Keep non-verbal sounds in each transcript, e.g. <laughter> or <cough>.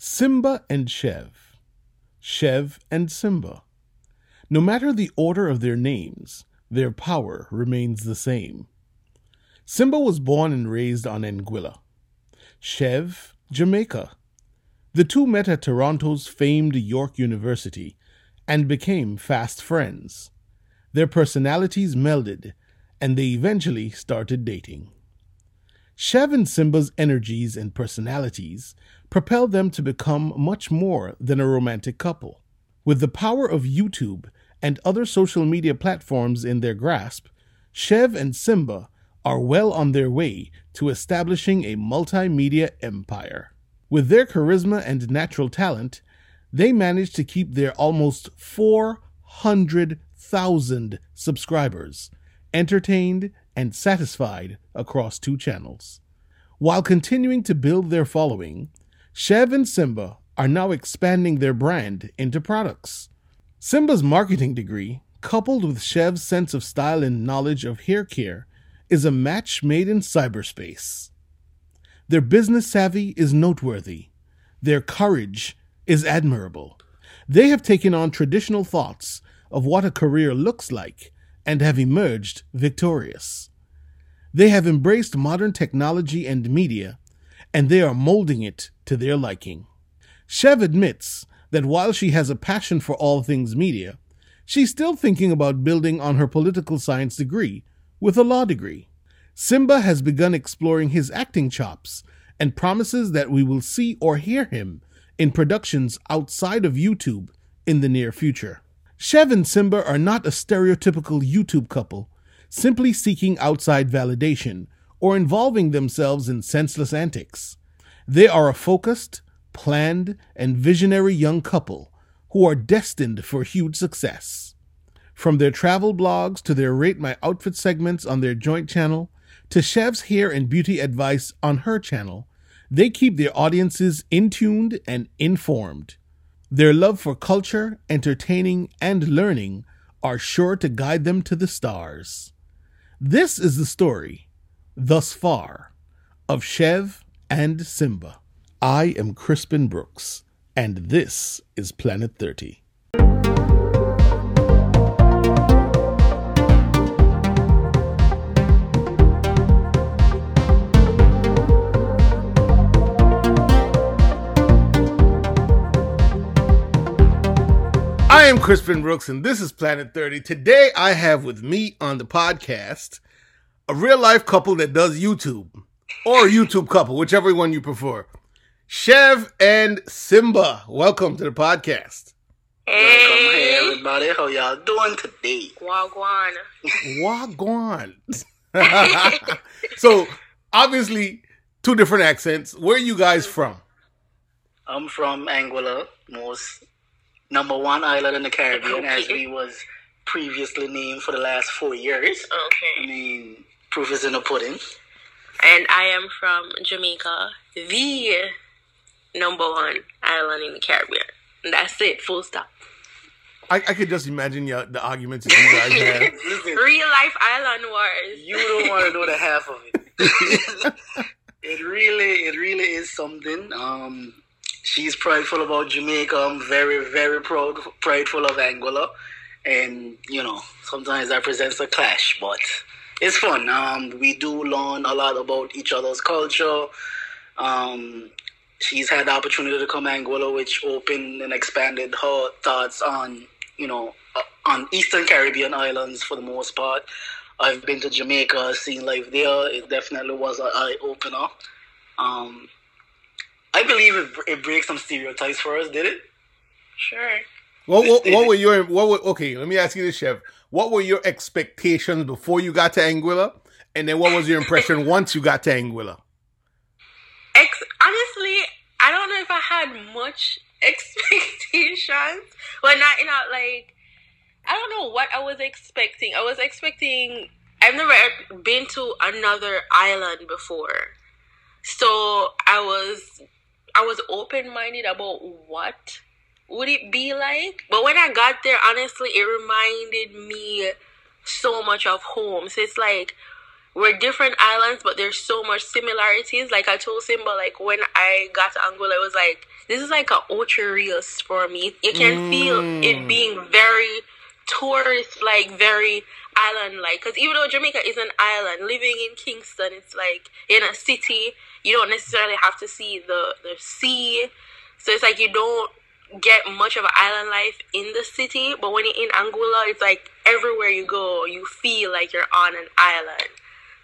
Simba and Shev. Shev and Simba. No matter the order of their names, their power remains the same. Simba was born and raised on Anguilla. Shev, Jamaica. The two met at Toronto's famed York University and became fast friends. Their personalities melded, and they eventually started dating. Shev and Simba's energies and personalities propelled them to become much more than a romantic couple. With the power of YouTube and other social media platforms in their grasp, Shev and Simba are well on their way to establishing a multimedia empire. With their charisma and natural talent, they managed to keep their almost 400,000 subscribers entertained and satisfied across two channels. While continuing to build their following, Shev and Simba are now expanding their brand into products. Simba's marketing degree, coupled with Shev's sense of style and knowledge of hair care, is a match made in cyberspace. Their business savvy is noteworthy. Their courage is admirable. They have taken on traditional thoughts of what a career looks like and have emerged victorious. They have embraced modern technology and media, and they are molding it to their liking. Shev admits that while she has a passion for all things media, she's still thinking about building on her political science degree with a law degree. Simba has begun exploring his acting chops and promises that we will see or hear him in productions outside of YouTube in the near future. Shev and Simba are not a stereotypical YouTube couple, simply seeking outside validation or involving themselves in senseless antics. They are a focused, planned, and visionary young couple who are destined for huge success. From their travel blogs to their Rate My Outfit segments on their joint channel to Shev's hair and beauty advice on her channel, they keep their audiences in tuned and informed. Their love for culture, entertaining, and learning are sure to guide them to the stars. This is the story, thus far, of Shev and Simba. I am Crispin Brooks, and this is Planet 30. Am Crispin Brooks, and this is Planet 30. Today, I have with me on the podcast a real life couple that does YouTube, or a YouTube couple, whichever one you prefer. Chev and Simba, welcome to the podcast. Welcome, hey everybody. How y'all doing today? Wagwan. Wagwan. <laughs> so, obviously, two different accents. Where are you guys from? I'm from Anguilla, most number one island in the Caribbean, as we was previously named for the last four years. I mean, proof is in the pudding. And I am from Jamaica, the number one island in the Caribbean. And that's it, full stop. I, I could just imagine your, the arguments that you guys <laughs> have. Listen, Real life island wars. you don't want to know the half of it. <laughs> it really, it really is something. Um, she's prideful about Jamaica. I'm very, very proud, prideful of Anguilla, and you know, sometimes that presents a clash, but it's fun. Um, we do learn a lot about each other's culture. Um, she's had the opportunity to come to Anguilla, which opened and expanded her thoughts on, you know, uh, on Eastern Caribbean islands for the most part. I've been to Jamaica, seen life there. It definitely was an eye opener. Um, I believe it, it breaks some stereotypes for us. Did it? Sure. What, what, what were your what were, okay? Let me ask you this, Chev. What were your expectations before you got to Anguilla, and then what was your impression <laughs> once you got to Anguilla? Ex- honestly, I don't know if I had much <laughs> expectations. Well, not, you know, like, I don't know what I was expecting. I was expecting, I've never been to another island before. So I was, I was open minded about what would it be like. But when I got there, honestly, it reminded me so much of home. So it's like, we're different islands, but there's so much similarities. Like I told Simba, like when I got to Anguilla, it was like this is like a Ocho Rios for me. You can feel it mm. being very tourist, like very island like. Because even though Jamaica is an island, living in Kingston, it's like in a city. You don't necessarily have to see the the sea, so it's like you don't get much of an island life in the city. But when you're in Anguilla, it's like everywhere you go, you feel like you're on an island.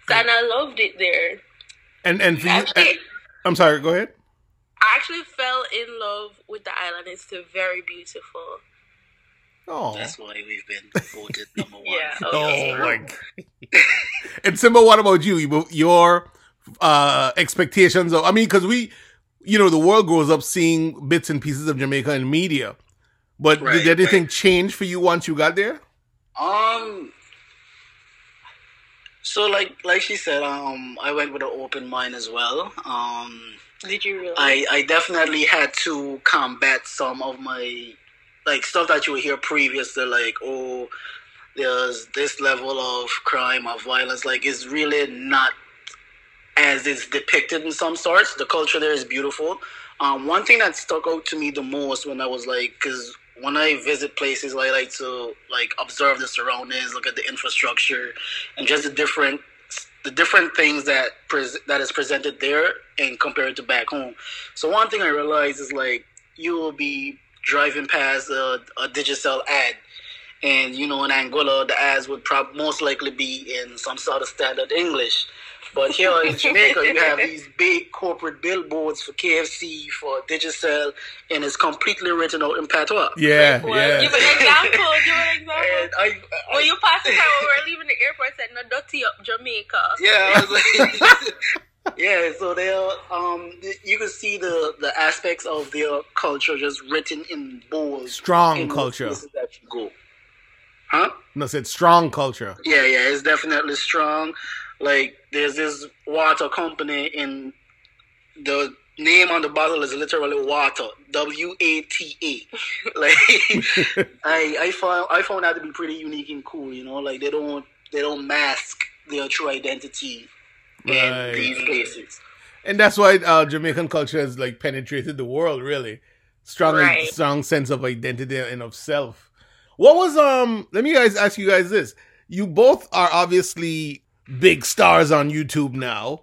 So, and I loved it there. And and for you, Actually- and- I'm sorry. Go ahead. I actually fell in love with the island. It's very beautiful. Oh, That's why we've been voted <laughs> number one. Yeah. oh Okay. my. God. <laughs> and Simba, what about you? You- Your uh expectations of? I mean, because we, you know, the world grows up seeing bits and pieces of Jamaica in media. But Right, did anything change for you once you got there? Um. So like like she said, um, I went with an open mind as well. Um, Did you really? I I definitely had to combat some of my like stuff that you would hear previously, like oh, there's this level of crime or violence. Like it's really not as it's depicted in some sorts. The culture there is beautiful. Um, one thing that stuck out to me the most when I was like, because when I visit places, I like to like observe the surroundings, look at the infrastructure, and just the different the different things that pres- that is presented there and compared to back home. So one thing I realized is like you will be driving past a, a Digicel ad, and you know in Anguilla the ads would prob- most likely be in some sort of standard English. But here in <laughs> Jamaica, you have these big corporate billboards for KFC, for Digicel, and it's completely written out in patois. Yeah, Well, yeah. Give an example. Give an example. And I, I, when you pass the time when we were leaving the airport, it said, "No dirty up Jamaica." yeah, I was like, <laughs> yeah. So there, um, you can see the the aspects of their culture just written in bold. Strong in culture. that you go. Huh? No, said strong culture. Yeah, yeah, it's definitely strong. Like there's this water company in the name on the bottle is literally water. W A T A. <laughs> Like <laughs> I I found I found that to be pretty unique and cool, you know, like they don't they don't mask their true identity Right. in these places. and that's why uh, Jamaican culture has like penetrated the world. Really strong, Right. strong sense of identity and of self. What was um? Let me guys ask you guys this. You both are obviously big stars on YouTube now,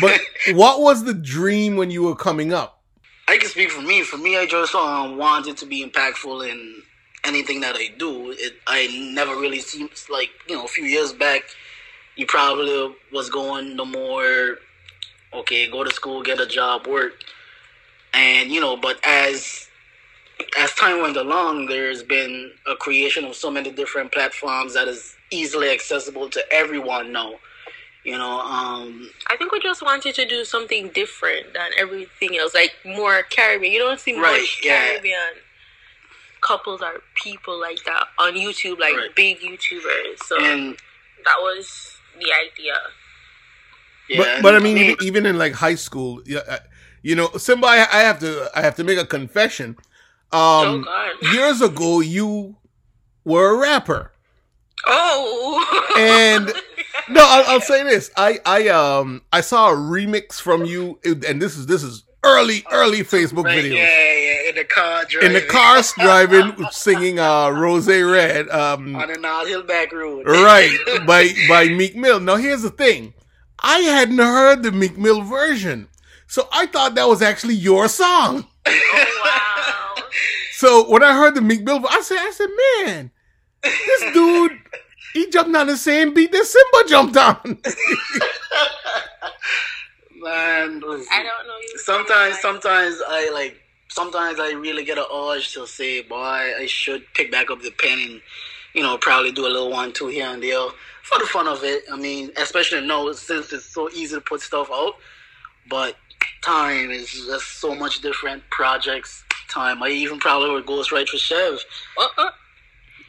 but <laughs> what was the dream when you were coming up? I can speak for me. For me, I just um, wanted to be impactful in anything that I do. It, I never really seems like you know a few years back, you probably was going the more okay, go to school, get a job, work, and you know. But as as time went along, there's been a creation of so many different platforms that is easily accessible to everyone now. You know, um, I think we just wanted to do something different than everything else, like more Caribbean. You don't see Right, much yeah. Caribbean couples or people like that on YouTube, like Right. big YouTubers. So and that was the idea. yeah, but but I mean, even, even in like high school, uh, you know, Simba, I, I have to I have to make a confession. oh Um, God. years ago, you were a rapper. Oh. And- <laughs> No, I'll, I'll say this. I I um I saw a remix from you, and this is this is early early Facebook Right, videos. Yeah, yeah, in the car driving. In the car <laughs> driving, singing uh Rose Red, um on the Nile Hill back road. right <laughs> by by Meek Mill. Now here's the thing. I hadn't heard the Meek Mill version. So I thought that was actually your song. <laughs> oh wow. So when I heard the Meek Mill, I said, I said, man, this dude, he jumped on the same beat that Simba jumped on. Man, listen. I don't know you. sometimes, sometimes I like. Sometimes I really get an urge to say, "Boy, I should pick back up the pen and, you know, probably do a little one, two here and there for the fun of it." I mean, especially now since it's so easy to put stuff out, but time is just so much different. Projects, time. I even probably would ghostwrite for Chev. Uh-uh.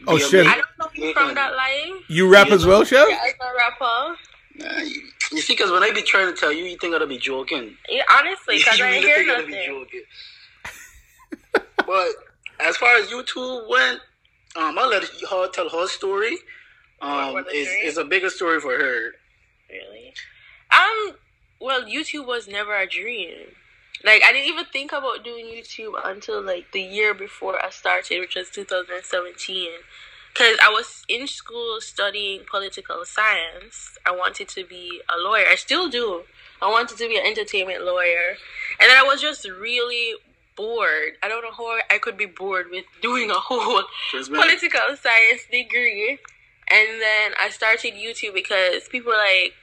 Oh, Yeah, shit. I don't know you from that line. You rap as well, Chev? Yeah, as a rapper. Nah, you, you see, because when I be trying to tell you, you think I'd be joking. Yeah, honestly, because I really hear <laughs> think I'd be nothing. joking. but as far as YouTube went, um, I'll let her tell her story. Um, is is a bigger story for her. Really? Um. Well, YouTube was never a dream. Like I didn't even think about doing YouTube until like the year before I started, which was 2017. Because I was in school studying political science. I wanted to be a lawyer. I still do. I wanted to be an entertainment lawyer. And then I was just really bored. I don't know how I could be bored with doing a whole <laughs> political science degree. And then I started YouTube because people like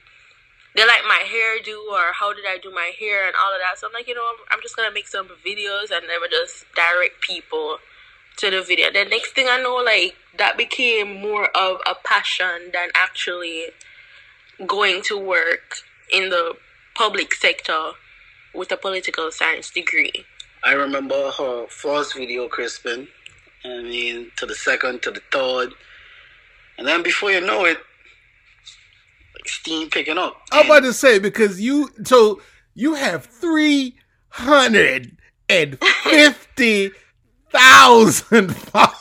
they like my hairdo or how did I do my hair and all of that. So I'm like, you know, I'm, I'm just gonna make some videos and never just direct people to the video. The next thing I know, like that became more of a passion than actually going to work in the public sector with a political science degree. I remember her first video, Crispin. I mean, to the second, to the third, and then before you know it, like steam picking up. I'm about to say because you so you have three hundred and fifty <laughs> thousand <laughs> followers.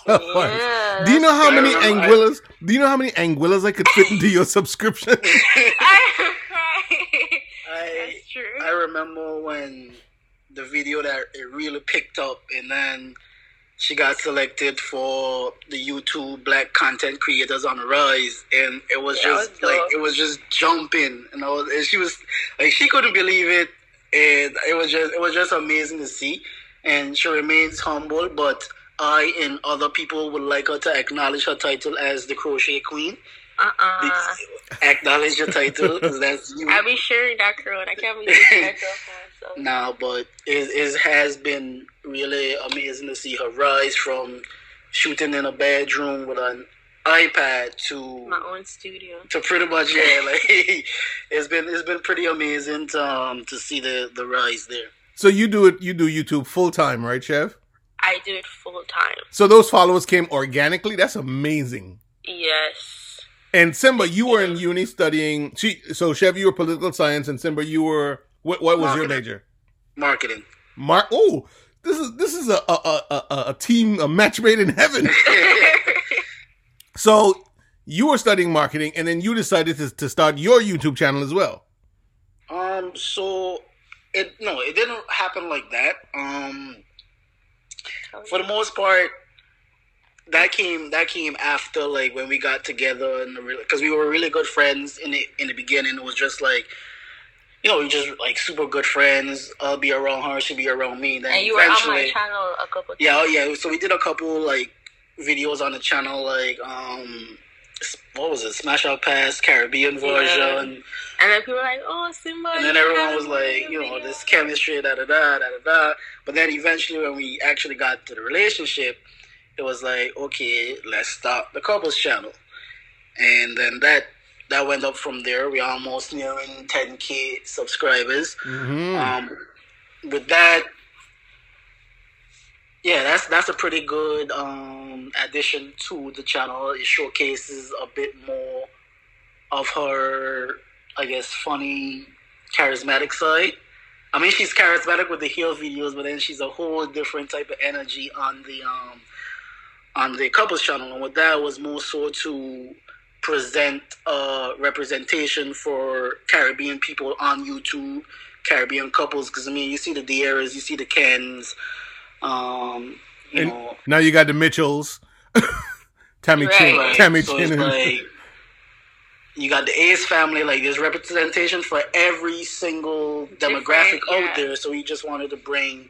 Yeah, do you know how many remember- anguillas? Do you know how many anguillas I could fit into your subscription? <laughs> I, I That's true. I remember when the video that it really picked up, and then she got selected for the YouTube Black Content Creators on the Rise, and it was Yeah, it just was like dope. it was just jumping, and, I was, and she was like she couldn't believe it, and it was just it was just amazing to see, and she remains humble, but. I and other people would like her to acknowledge her title as the Crochet Queen. uh-uh. Acknowledge your title because that's you. I'll be sharing that crown. I can't believe it's that myself. Nah, but it, it has been really amazing to see her rise from shooting in a bedroom with an iPad to My own studio. to pretty much yeah, <laughs> like it's been it's been pretty amazing to um to see the the rise there. So you do it. You do YouTube full time, right, Chev? I do it full time. So those followers came organically. That's amazing. Yes. And Simba, you were in uni studying. She, so Chev, you were political science, and Simba, you were what? What was your major? Marketing. Mark. Oh, this is this is a a, a a a team a match made in heaven. <laughs> <laughs> so you were studying marketing, and then you decided to to start your YouTube channel as well. Um, so it no, it didn't happen like that. Um, for the most part, that came that came after like when we got together and because we were really good friends in the in the beginning. It was just like. You know, we just like super good friends. I'll be around her, she'll be around me. Then and you were on eventually, my channel a couple times. yeah, oh yeah. So we did a couple like videos on the channel, like um, what was it? Smash Out Pass Caribbean version. And then people were like, oh, Simba. And then everyone was a like, you know, this chemistry, da da da da da da. But then eventually, when we actually got to the relationship, it was like, okay, let's start the couples channel, and then that that went up from there. We're almost nearing 10k subscribers. Mm-hmm. Um, with that, yeah, that's that's a pretty good um, addition to the channel. It showcases a bit more of her, I guess, funny, charismatic side. I mean, she's charismatic with the heel videos, but then she's a whole different type of energy on the um, on the couples channel. And with that was more so to present a representation for Caribbean people on YouTube, Caribbean couples. Because I mean, you see the Dearras, you see the Kens, um, you And- know, Now you got the Mitchells, <laughs> Tami Chynn, Right. Right. Tammy so Chin. it's and- like you got the Ace family. Like there's representation for every single demographic yeah. out there. So we just wanted to bring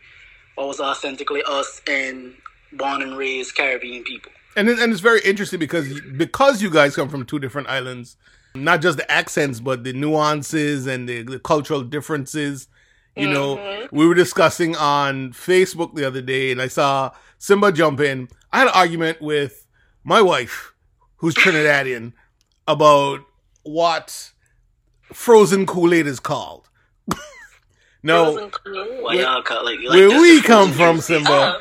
what was authentically us and born and raised Caribbean people. and it, and it's very interesting because because you guys come from two different islands, not just the accents, but the nuances and the, the cultural differences. You know, Mhm. we were discussing on Facebook the other day, and I saw Simba jump in. I had an argument with my wife, who's <laughs> Trinidadian, about what frozen Kool Aid is called. <laughs> no. Why Where- y'all call like, like where we come from, juice. Simba, Oh.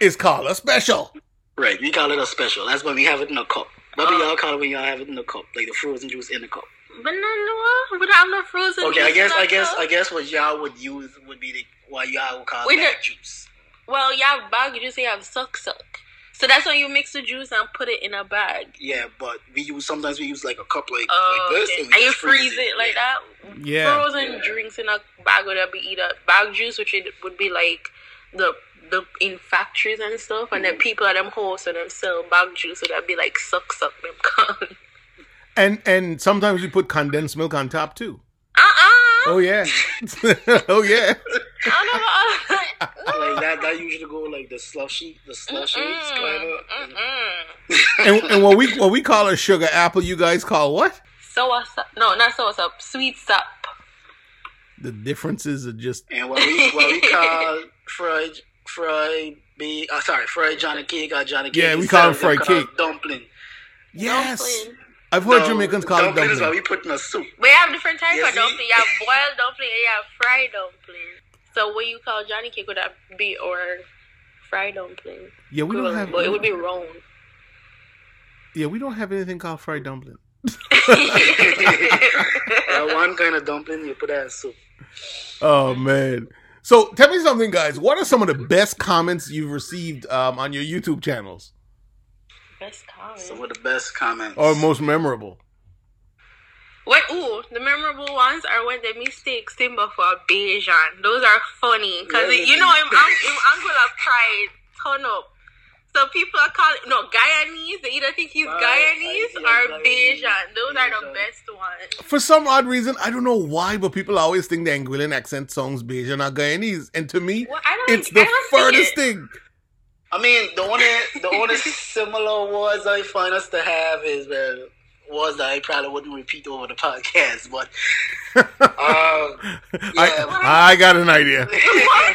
it's called a special. Right, we call it a special. That's when we have it in a cup. What do Oh. y'all call it when y'all have it in a cup? Like the frozen juice in a cup. But no, no, we don't have no frozen. Okay, I guess I our guess. I guess what y'all would use would be the what y'all would call We that juice. Well, you have bag juice, you have suck suck. So that's when you mix the juice and put it in a bag. Yeah, but we use sometimes we use like a cup like Oh, like this, okay. and, we and you just freeze it like that. Yeah. Frozen drinks in a bag would that be either bag juice, which it would be like the the in factories and stuff, and then mm. people at them hosts and them sell bag juice, so that'd be like suck suck them <laughs> con. And and sometimes we put condensed milk on top too. Uh uh Oh yeah. <laughs> oh yeah. I don't know <laughs> Like that, that usually go like the slushy, the slushy kind of. And, and what we what we call a sugar apple, you guys call what? Sour sap. No, not sour sap. Sweet sap. The differences are just And what we what we call <laughs> fried fried be uh, sorry fried Johnny cake or Johnny cake. Yeah, we call it fried cake. Dumpling. yes. Dumpling. I've heard No, Jamaicans call it dumpling is what we put in a soup. We have different types Yeah, of see? dumpling. You have boiled dumpling and you have fried dumpling. So what you call Johnny cake would that be or fried dumpling? Yeah, we don't have. But it would be round. Yeah, we don't have anything called fried dumpling. <laughs> <laughs> That one kind of dumpling you put that in soup. Oh man. So tell me something, guys. What are some of the best comments you've received um, on your YouTube channels, Best comment. Some of the best comments. or most memorable? What? Ooh, the memorable ones are when they mistake Simba for a Bajan. Those are funny because Yeah, you know of pride ton up. So people are calling no Guyanese. They either think he's Right, Guyanese I or see, Guyanese, Bajan. Those are the best ones. For some odd reason, I don't know why, but people always think the Anguillan accent songs Bajan or Guyanese, and to me, Well, it's I the furthest it. thing. I mean, the only the only similar words I find us to have is well words that I probably wouldn't repeat over the podcast, but <laughs> um, I, I got an idea. <laughs> I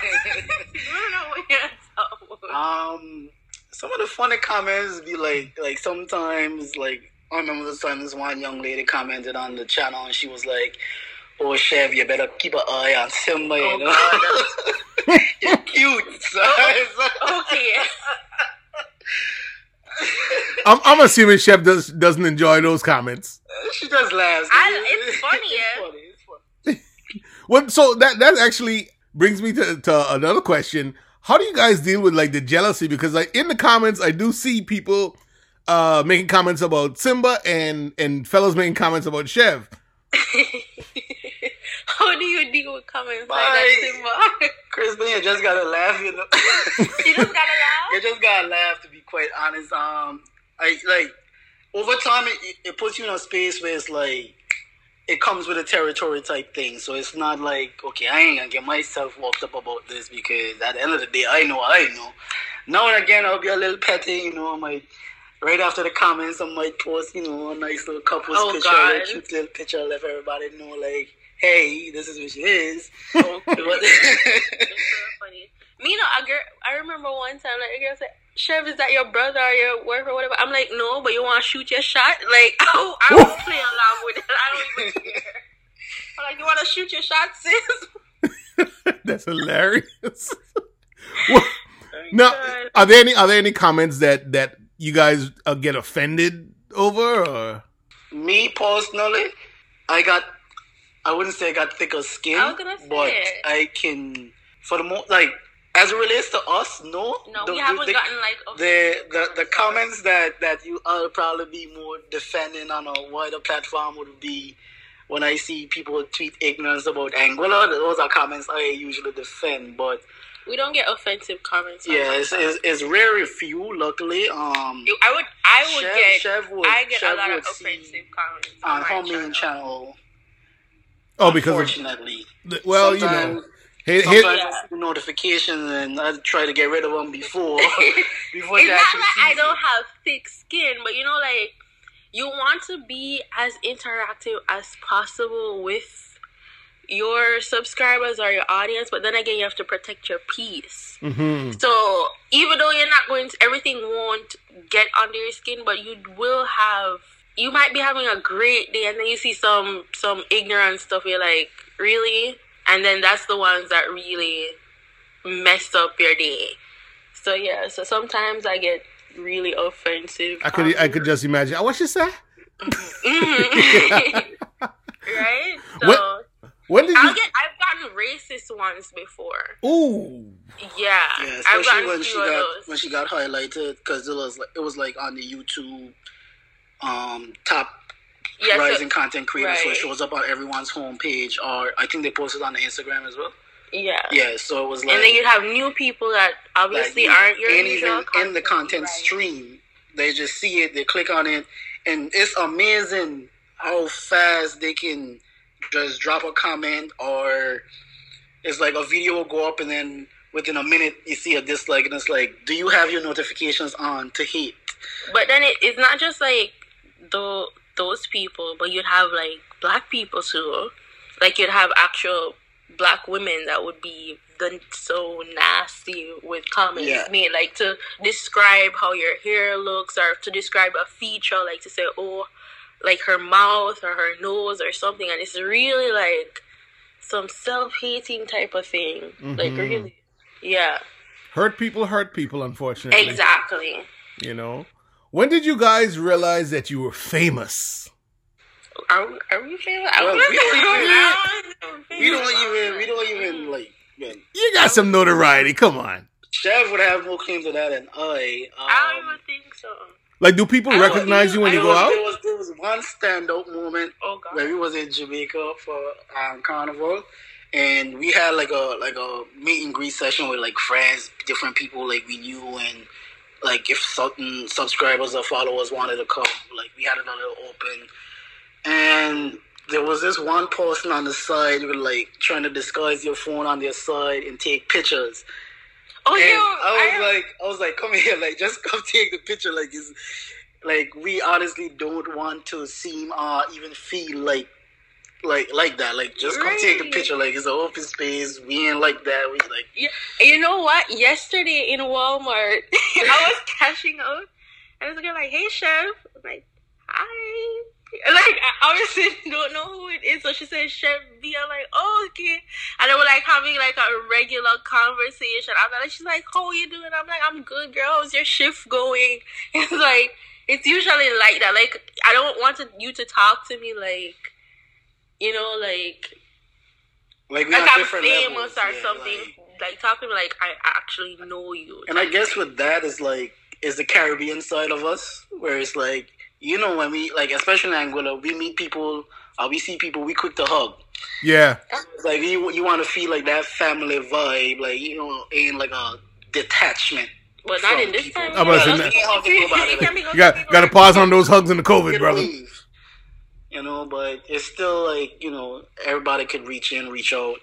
don't know what you're talking about. um, some of the funny comments be like like sometimes like I remember this time this one young lady commented on the channel and she was like. Oh, Chev, you better keep an eye on Simba, you Oh, know? <laughs> You're cute, son. Okay. <laughs> I'm, I'm assuming Chev does doesn't enjoy those comments. she just laughs. I- it's funny, yeah. It's funny. It's funny. <laughs> Well, so that that actually brings me to, to another question. How do you guys deal with like the jealousy? Because like in the comments, I do see people uh making comments about Simba and and fellows making comments about Chev. How do you deal with comments Bye. like that, Simba? Crispin, you just gotta laugh, you know. you just gotta laugh. you just gotta laugh to be quite honest. Um, I like over time it, it puts you in a space where it's like it comes with a territory type thing. So it's not like okay, I ain't gonna get myself worked up about this because at the end of the day, I know I know. Now and again, I'll be a little petty, you know. I might right after the comments, I might post, you know, a nice little couple's Oh, picture, God. a cute little picture, let everybody know, like, hey, this is who she is. <laughs> Okay. But- It's so funny. Me, no, a girl. I remember one time, like a girl said, "Chev, is that your brother or your wife or whatever?" I'm like, "No, but you want to shoot your shot?" Like, <laughs> I, I won't play along with it. I don't even care. I'm like, "You want to shoot your shot, sis?" <laughs> That's hilarious. Well, now, God. are there any are there any comments that that you guys uh, get offended over? Or? Me personally, I got, I wouldn't say I got thicker skin, I was gonna say but it. I can, for the most, like, as it relates to us, no. No, The- we haven't the, gotten like a the, the the comments that that you are probably be more defending on a wider platform would be when I see people tweet ignorance about Anguilla. Those are comments I usually defend, but We don't get offensive comments. yeah, it's, it's, it's very few. Luckily, um, I would, I would Chev- get, Chev would- I get Chev a lot of offensive comments on on channel. channel. Oh, because of, unfortunately. the- well, you know, Sometimes- here, Sometimes here, Yeah. I see notifications and I try to get rid of them before <laughs> <laughs> before it's not like I don't have thick skin, but you know, like you want to be as interactive as possible with your subscribers or your audience, but then again, you have to protect your peace. Mhm. So even though you're not going to, everything won't get under your skin, but you will have. You might be having a great day, and then you see some some ignorant stuff. You're like, really? And then that's the ones that really mess up your day. So yeah, so sometimes I get really offensive. I could I could just imagine. What you say? Mhm. right? So What- When did I'll you? get. I've gotten racist ones before. Ooh, Yeah, Yeah, I've especially when she got those. when she got highlighted because it was like it was like on the YouTube um top yeah, so- rising content creators, so it shows up on everyone's homepage, or I think they posted on the Instagram as well. yeah. Yeah, so it was like and then you have new people that obviously like, aren't your and even in the content right. stream, they just see it, they click on it, and it's amazing how fast they can just drop a comment or it's like a video will go up and then within a minute you see a dislike and it's like, do you have your notifications on to hate? But then it, it's not just like the those people, but you'd have like black people too. Like you'd have actual black women that would be the so nasty with comments Yeah. made, like to describe how your hair looks or to describe a feature, like to say, oh, like her mouth or her nose or something, and it's really like some self-hating type of thing. Like Mhm. really, yeah, hurt people hurt people. Unfortunately, exactly. You know. When did you guys realize that you were famous? Are we, are we famous? Well, we don't even- even. <laughs> We don't even we don't even like man, You got some notoriety. Come on. Chev would have more claim to that than I. Um, I don't even think so. Like, do people I don't recognize you when I you go was- out? There was, there was one standout moment Oh god. where we was in Jamaica for um, carnival, and we had like a like a meet and greet session with like friends, different people like we knew, and like if certain subscribers or followers wanted to come, like we had it a little open, and there was this one person on the side with like trying to disguise your phone on their side and take pictures. oh yeah. I was like, I was like, come here, like, just <laughs> come take the picture. Like, it's like we honestly don't want to seem or even feel like, like, like that. Like, just come take a picture. Like, it's an open space. We ain't like that. We like, you know what? Yesterday in Walmart, <laughs> I was cashing out, and this girl like, "Hey, chef," I'm like, "Hi." Like I obviously <laughs> don't know who it is, so she said Chev B. I'm like, oh okay, and then we're like having like a regular conversation. I'm like, she's like, how are you doing? I'm like, I'm good, girl. How's your shift going? <laughs> It's like it's usually like that. Like I don't want to, you to talk to me like, you know, like like we like on I'm different famous levels. or Yeah, something. like- Like, talk to me like I actually know you. and I guess thing. with that is like, is the Caribbean side of us, where it's like, you know, when we like, especially in Anguilla, we meet people, or we see people, we quick to hug. Yeah. It's like you you want to feel like that family vibe, like you know, in like a detachment. but not in this people. time. I'm about to say that. that's how they go about it. <laughs> It can be You got got to pause on those hugs in the COVID, brother. leave. You know, but it's still like you know everybody could reach in, reach out.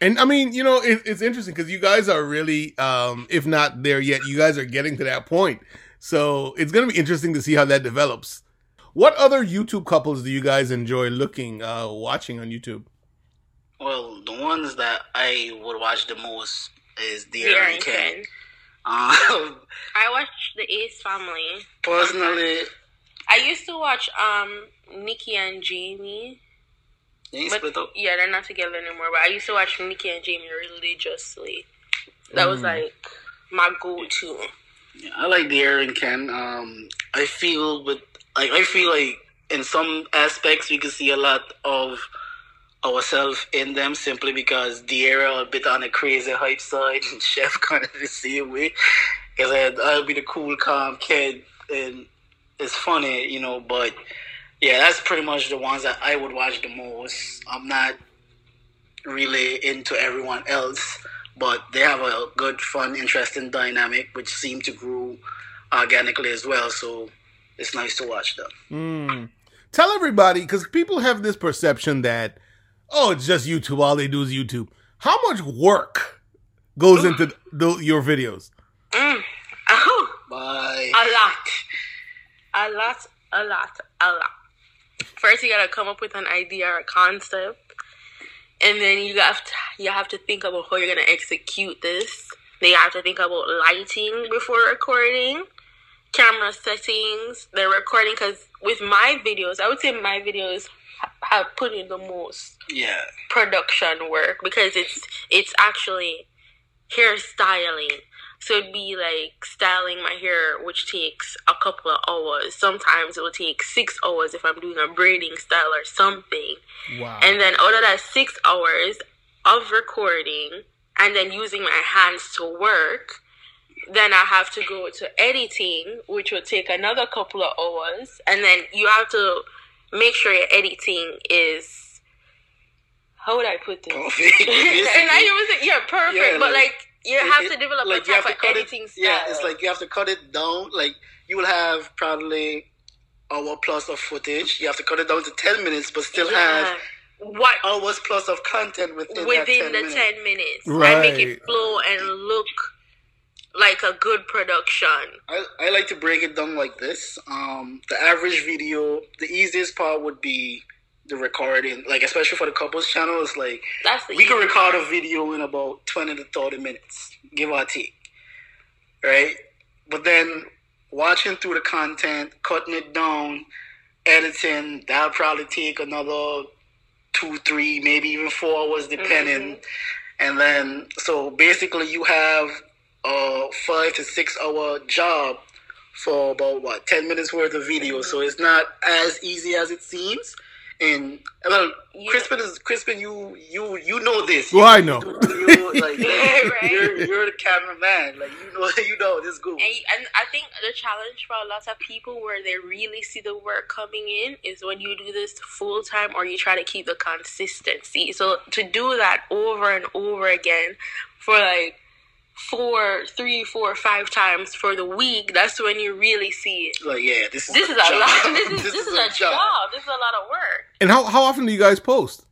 And I mean, you know, it, it's interesting because you guys are really, um, if not there yet, you guys are getting to that point. So it's going to be interesting to see how that develops. What other YouTube couples do you guys enjoy looking, uh, watching on YouTube? Well, the ones that I would watch the most is Dear Dear and and Ken. Ken. <laughs> Um, I watch the Ace Family. personally, I used to watch um Nikki and Jamie. they But split up. yeah, they're not together anymore. But I used to watch Nikki and Jamie religiously. That was Mm. like my go-to. Yeah, I like Dear and Ken. Um, I feel with like I feel like in some aspects we can see a lot of ourselves in them simply because Dearra a bit on a crazy hype side and <laughs> Chev kind of the same way. Because I'll be the cool, calm kid and it's funny, you know. But yeah, that's pretty much the ones that I would watch the most. I'm not really into everyone else, but they have a good, fun, interesting dynamic which seem to grow organically as well. So it's nice to watch them. Mm. Tell everybody, because people have this perception that, oh, it's just YouTube. All they do is YouTube. How much work goes into the, your videos? Mm. Oh, <laughs> Bye. a lot, a lot, a lot, a lot. First, you gotta come up with an idea or a concept, and then you have to you have to think about how you're gonna execute this. Then you have to think about lighting before recording, camera settings, the recording. Because with my videos, I would say my videos have put in the most yeah. production work because it's it's actually hairstyling, So it'd be like styling my hair, which takes a couple of hours. Sometimes it will take six hours if I'm doing a braiding style or something. Wow. And then out of that six hours of recording and then using my hands to work, then I have to go to editing, which will take another couple of hours. And then you have to make sure your editing is how would I put this? <laughs> Perfect. <laughs> and I was yeah, perfect. Yeah, but like, like you have it- to develop like a you have type to of cut editing it. style. Yeah, it's like you have to cut it down. Like you will have probably hour plus of footage. You have to cut it down to ten minutes, but still have what hours plus of content within, within that 10 the minutes. 10 minutes and make it flow and look like a good production. I, I like to break it down like this. Um, the average video, the easiest part would be the recording. Like especially for the couples channel, it's like we can record a video in about 20 to 30 minutes, give or take. Right? But then watching through the content, cutting it down, editing, that'll probably take another two, three, maybe even four hours, depending. And then, so basically, you have a five to six hour job for about what 10 minutes worth of video. So it's not as easy as it seems. And well, Yeah. Crispin is Crispin. You you you know this. Well, I know. You, you, <laughs> like, Right. you're you're the cameraman. Like you know <laughs> you know this good. And, and I think the challenge for a lot of people where they really see the work coming in is when you do this full time or you try to keep the consistency. So to do that over and over again for like four, three, four, five times for the week, that's when you really see it. Like yeah, this is This a is a job. lot. <laughs> <laughs> This is, this is a job. This is a lot of work. and how how often do you guys post?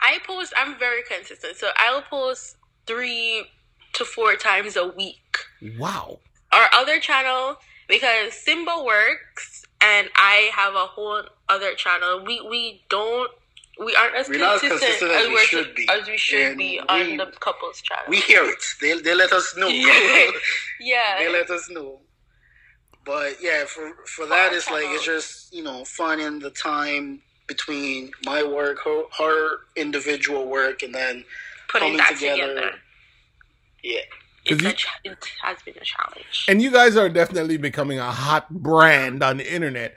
I post. I'm very consistent, so I'll post three to four times a week. Wow. Our other channel, because Simba works and I have a whole other channel. We we don't. We aren't as We're not as consistent, consistent as we should be. As we should And be we- on the couples channel. We hear it. They they let us know. <laughs> Yeah. they let us know. But yeah, for for that, it's like it's just you know finding the time between my work, her, her individual work, and then Putting coming that together. together. yeah. It's 'Cause you- ch- it has been a challenge. And you guys are definitely becoming a hot brand on the internet.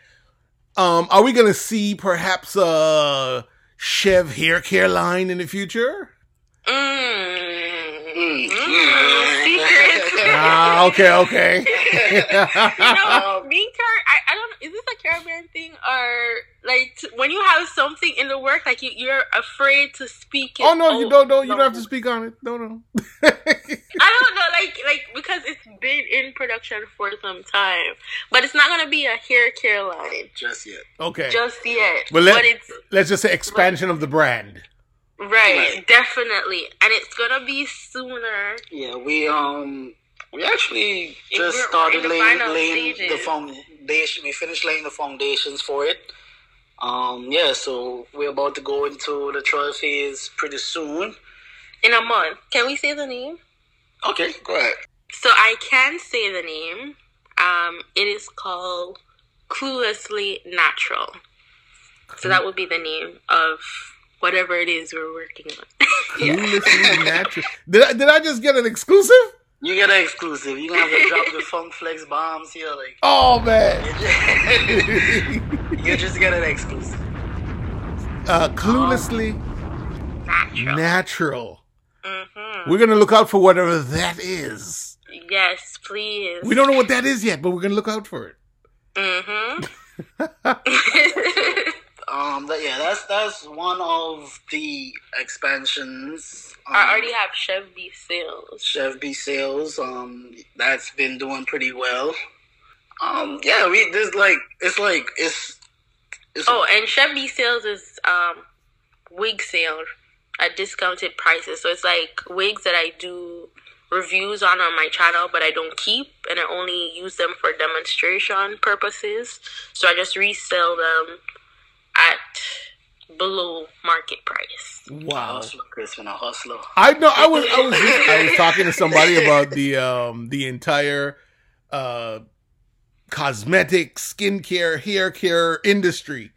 Um, are we gonna see perhaps a Chev hair care line in the future? Mm. Mm. Mm. Ah, okay, okay. you know, being car- I, I don't. Is this a Caribbean thing or like t- when you have something in the work, like you, you're afraid to speak it? oh no, you don't, don't, you don't have to speak on it. No, no. I don't know, like like because it's been in production for some time, but it's not gonna be a hair care line Just yet. okay. just yet. Well, let- but it's Let's just say expansion of the brand. right, Right. definitely, and it's gonna be sooner. Yeah, we um we actually just we're- we're started in the laying, final laying the stages. foundation. We finished laying the foundations for it. Um yeah, so we're about to go into the trial phase pretty soon. In a month, can we say the name? Okay, go ahead. So I can say the name. Um, it is called Cluelessly Natural. So that would be the name of whatever it is we're working on. <laughs> Cluelessly natural. Did I, did I just get an exclusive? You get an exclusive. You're gonna have to drop the funk flex bombs here, like Oh man. <laughs> you just get an exclusive. uh, cluelessly Natural. natural. Mm-hmm. We're gonna look out for whatever that is. Yes, please. We don't know what that is yet, but we're gonna look out for it. hmm <laughs> <laughs> Um, that, yeah, that's that's one of the expansions. Um, I already have Chev B sales. Chev B sales. Um, that's been doing pretty well. Um, yeah, we there's like it's like it's it's Oh, and Chev B sales is um wig sale at discounted prices. So it's like wigs that I do reviews on on my channel, but I don't keep, and I only use them for demonstration purposes. So I just resell them at below market price. Wow. hustler, Crispin, a hustler. I know. I was. I was. I was talking to somebody about the um the entire uh cosmetic, skincare, hair care industry,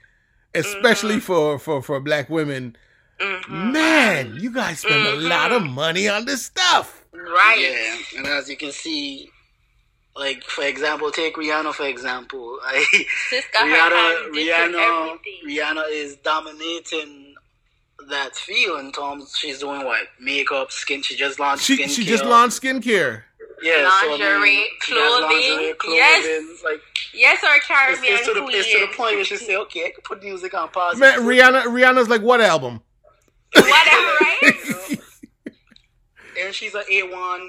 especially for for for black women. hmm Man, you guys spend a lot of money on this stuff. Right. Yeah, and as you can see, like for example, take Rihanna for example. <laughs> I, Sis got her Rihanna, hand dipped in Rihanna. Rihanna is dominating that field in terms. She's doing what makeup, skin. She just launched. She skincare. she just launched skincare. yeah, so, I mean, Lingerie, clothing, yes. clothing, Like Yes, our it's, Caribbean it's to the queen. it's to the point where she say, okay, I can put music on pause. Man, Rihanna Rihanna's like what album? Whatever, right? <laughs> and she's an A one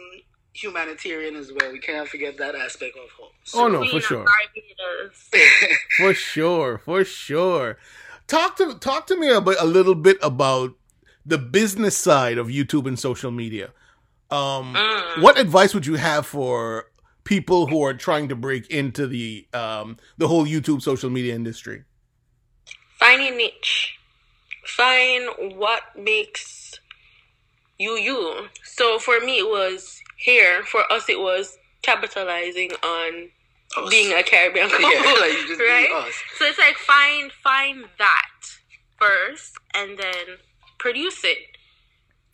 humanitarian as well. We can't forget that aspect of her. Oh no, for sure. <laughs> For sure, for sure. Talk to talk to me about a little bit about the business side of YouTube and social media. Um, Mm. What advice would you have for people who are trying to break into the um, the whole YouTube social media industry? Find a niche. Find what makes you you. So for me, it was here. For us, it was capitalizing on Us. being a Caribbean <laughs> couple, yeah, like just right? be us. So it's like find find that first, and then produce it.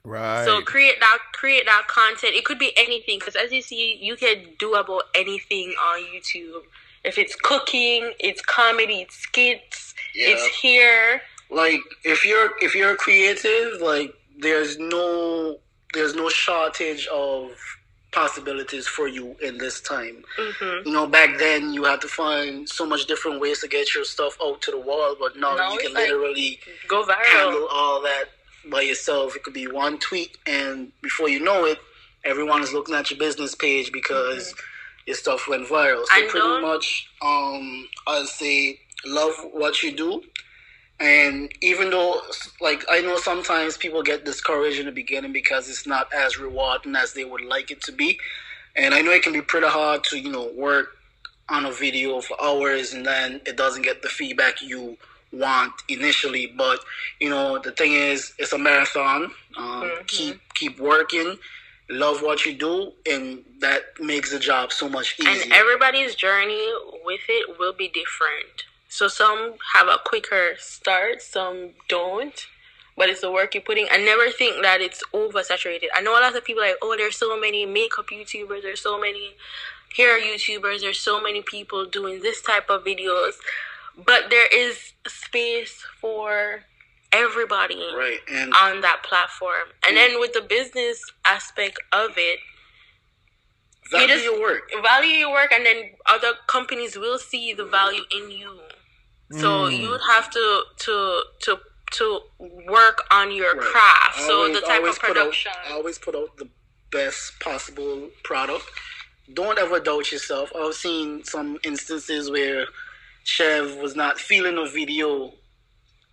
Right. So create that create that content. It could be anything because as you see, you can do about anything on YouTube. If it's cooking, it's comedy, it's skits, Yeah. it's here. like if you're if you're creative like there's no there's no shortage of possibilities for you in this time. Hmm you know back then you had to find so much different ways to get your stuff out to the world, but now you can like- literally Go viral. handle all that by yourself. It could be one tweet and before you know it everyone is looking at your business page because your stuff went viral. So Mm-hmm. Pretty don't- much um i'd say love what you do and even though like i know sometimes people get discouraged in the beginning because it's not as rewarding as they would like it to be and i know it can be pretty hard to you know work on a video for hours and then it doesn't get the feedback you want initially but you know the thing is it's a marathon um, Mhm. keep keep working love what you do and that makes the job so much easier And everybody's journey with it will be different. So some have a quicker start, some don't. But it's the work you're putting. I never think that it's oversaturated. I know a lot of people like, oh, there's so many makeup YouTubers, there's so many hair YouTubers, there's so many people doing this type of videos. But there is space for everybody right and on that platform. And then mm. with the business aspect of it, value just- your work value your work and then other companies will see the value in you so Mm. you would have to to to to work on your Right. craft so Always- the type of put out- always put out the best possible product. Don't ever doubt yourself. I've seen some instances where Chev was not feeling a video,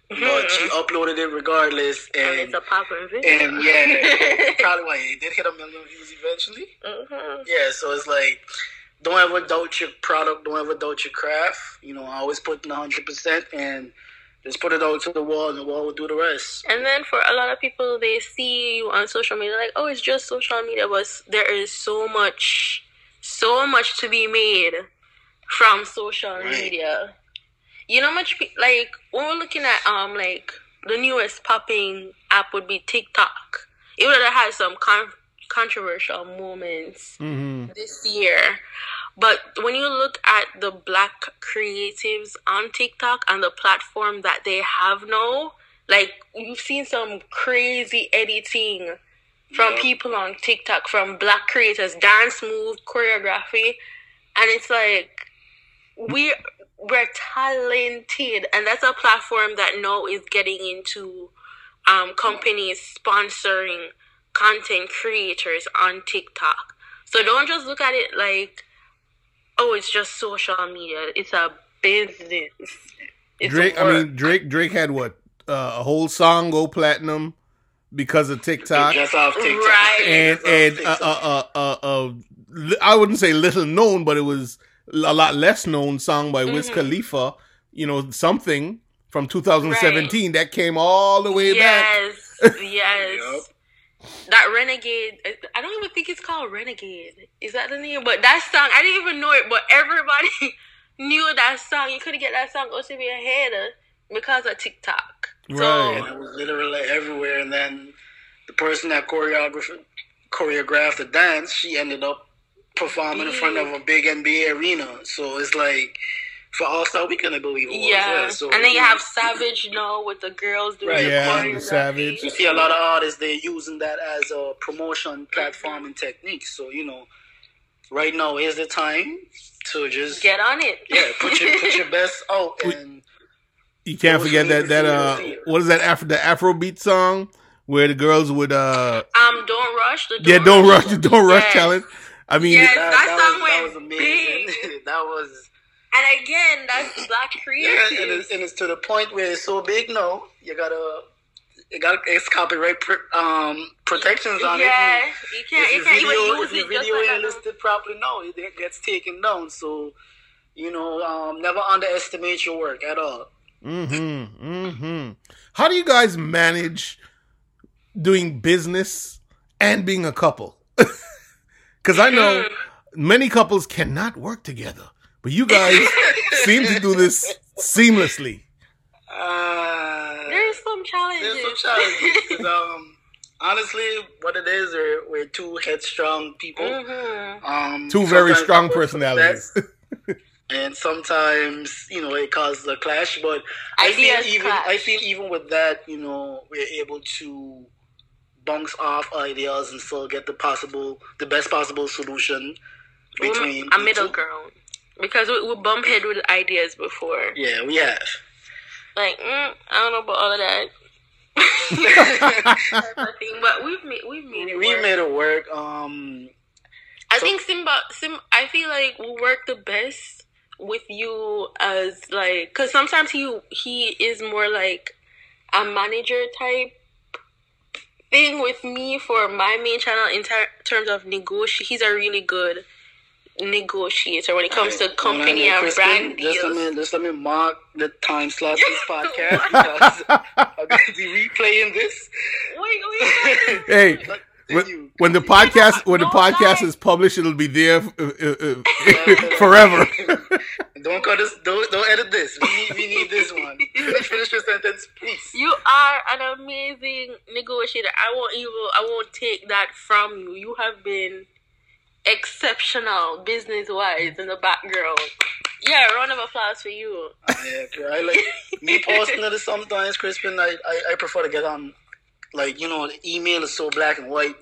but <laughs> she uploaded it regardless, and and it's a popping video and yeah, <laughs> probably why it did hit a million views eventually. Mhm. Yeah, so it's like. Don't ever doubt your product. Don't ever doubt your craft. You know, I always put in hundred percent and just put it out to the wall, and the wall will do the rest. and then for a lot of people they see you on social media like oh it's just social media but there is so much so much to be made from social Right. media you know much pe- like when we're looking at um like the newest popping app would be tiktok even though it has some con- controversial moments hmm this year. But when you look at the black creatives on TikTok and the platform that they have now, like you've seen some crazy editing from Yeah. people on TikTok, from black creators, dance move, choreography, and it's like we we're talented, and that's a platform that now is getting into um, companies sponsoring content creators on TikTok. So don't just look at it like, oh, it's just social media. It's a business. It's Drake. I mean, Drake. Drake had what uh, a whole song go platinum because of TikTok. Just off TikTok. Right. and Just and uh, TikTok. uh, uh, uh, uh, I wouldn't say little known, but it was a lot less known song by Wiz Mhm. Khalifa. You know, something from 2017 that came all the way back. yes, <laughs> yes. Yup. That Renegade, I don't even think it's called Renegade. Is that the name? But that song, I didn't even know it, but everybody <laughs> knew that song. You couldn't get that song go to be ahead of because of TikTok. Right. So, And it was literally everywhere. And then the person that choreographed choreographed the dance, she ended up performing in front of a big NBA arena. So it's like for All Star Weekend, I believe it was. Yeah. Yeah. So and then you have Savage now with the girls doing Right. Yeah, the Savage. you see a lot of artists they're using that as a promotion platform and technique. So you know, right now is the time to just Get on it. yeah put your put your <laughs> best out and You can't forget that that uh, will see it. what is that Afro the Afrobeat song where the girls would uh, Um, don't rush. The yeah, don't rush, Song. don't rush Yes. challenge. I mean, Yes. that, That that song was, that went was amazing. big. <laughs> that was And again, that's black yeah, creative. and it's, and it's to the point where it's so big now you gotta. It got it's copyright pr- um, protections on it. yeah, you can't, if you your can't video, even if use your it just video like ain't listed properly, no, it gets taken down. So, you know, um, never underestimate your work at all. Mm-hmm. Mm-hmm. How do you guys manage doing business and being a couple? <laughs> Because I know many couples cannot work together, but you guys <laughs> seem to do this seamlessly. Uh, There's some challenges. there's some challenges. um, honestly, what it is, we're, we're two headstrong people. Mhm. Um, Two very strong personalities. <laughs> and sometimes you know it causes a clash. But I Ideas feel even clash. I feel even with that, you know, we're able to bounce off ideas and still get the possible, the best possible solution between a middle two. ground because we, we bump head with ideas before. Yeah, we have. Like, mm, I don't know about all of that. <laughs> Type thing, but we've made we've made it we work. made it work. Um, I So- think Simba, Sim, I feel like we work the best with you as like, cause sometimes he he is more like a manager type thing with me for my main channel in ter- terms of negotiate. He's a really good negotiator when it comes to company Alright, and Crispin, brand Just let deals. me just let me mark the time slot of this <laughs> podcast because I'm going to be replaying this. Wait, wait, hey, when, when the podcast when the podcast lie. is published, it'll be there uh, uh, uh, <laughs> forever. <laughs> Don't cut this. Don't don't edit this. We need we need this one. Finish, finish your sentence, please. You are an amazing negotiator. I won't even I won't take that from you. You have been exceptional business wise in the background. Yeah, round of applause for you. Yeah, girl, I like me <laughs> personally. Sometimes, Crispin, I, I I prefer to get on, like you know, the email is so black and white.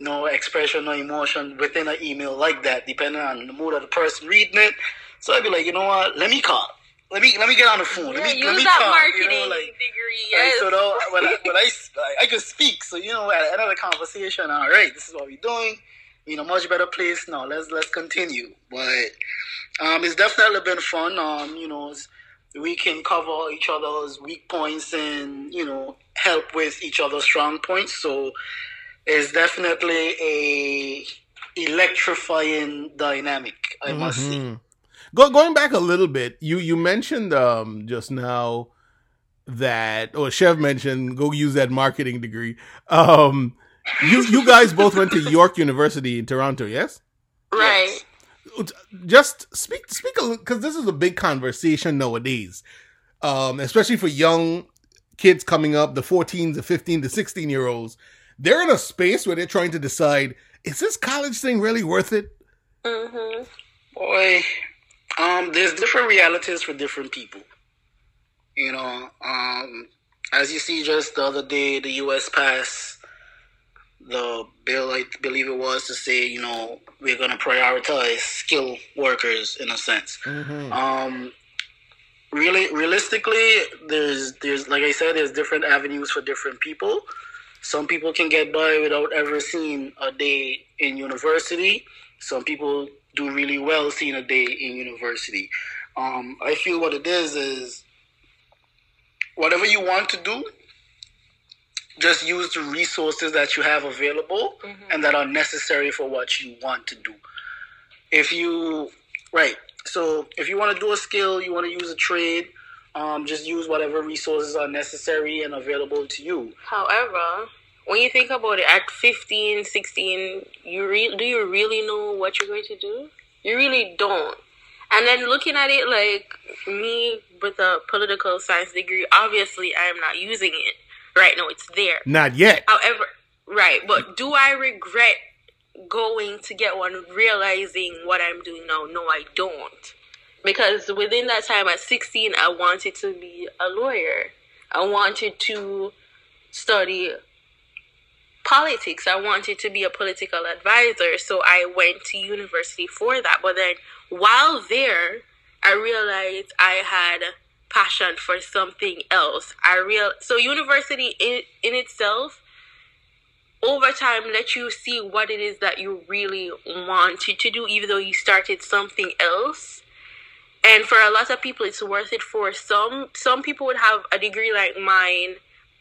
No expression, no emotion within an email like that, depending on the mood of the person reading it. So I'd be like, you know what? Let me call. Let me let me get on the phone. Yeah, let me use let me that call. marketing You know, like, degree. Yes. so though, when I, when I, I could speak, so you know, at the end of the conversation, all right, this is what we're doing. You know, much better place now. Let's let's continue. But um, it's definitely been fun. Um, you know, we can cover each other's weak points and you know help with each other's strong points. So it's definitely a electrifying dynamic. I must say. Go, going back a little bit, you you mentioned um, just now that, or Chev mentioned, go use that marketing degree. Um, you you guys both went to York University in Toronto, yes? right. Just speak speak a because this is a big conversation nowadays, um, especially for young kids coming up, the 14s, the 15, the 16 year olds. They're in a space where they're trying to decide: is this college thing really worth it? Mm-hmm. Boy, um, there's different realities for different people. You know, um, as you see, just the other day, the U.S. passed the bill, I believe it was, to say, you know, we're going to prioritize skilled workers in a sense. Um, really, realistically, there's, there's, like I said, there's different avenues for different people. Some people can get by without ever seeing a day in university. Some people do really well seeing a day in university. Um, I feel what it is is whatever you want to do, just use the resources that you have available and that are necessary for what you want to do. If you, right, so if you want to do a skill, you want to use a trade, um, just use whatever resources are necessary and available to you. However, when you think about it, at 15, 16, you re- do you really know what you're going to do? You really don't. And then looking at it like me with a political science degree, obviously I am not using it right now. It's there. Not yet. However, Right, but do I regret going to get one, realizing what I'm doing now? No, I don't. Because within that time at 16, I wanted to be a lawyer. I wanted to study politics. I wanted to be a political advisor. So I went to university for that. But then while there, I realized I had passion for something else. I real so university in, in itself over time let you see what it is that you really wanted to do even though you started something else. And for a lot of people it's worth it for some some people would have a degree like mine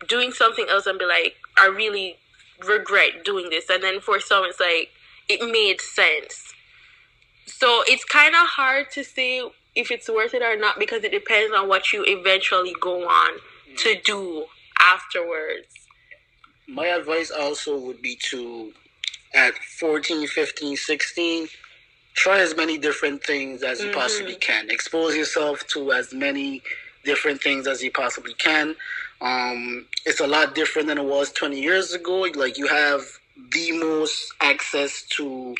doing something else and be like i really regret doing this. And then for some it's like it made sense. So it's kind of hard to say if it's worth it or not because it depends on what you eventually go on to do afterwards. My advice also would be to at 14 15 16 try as many different things as you Mhm. possibly can. Expose yourself to as many different things as you possibly can. Um, it's a lot different than it was 20 years ago. Like you have the most access to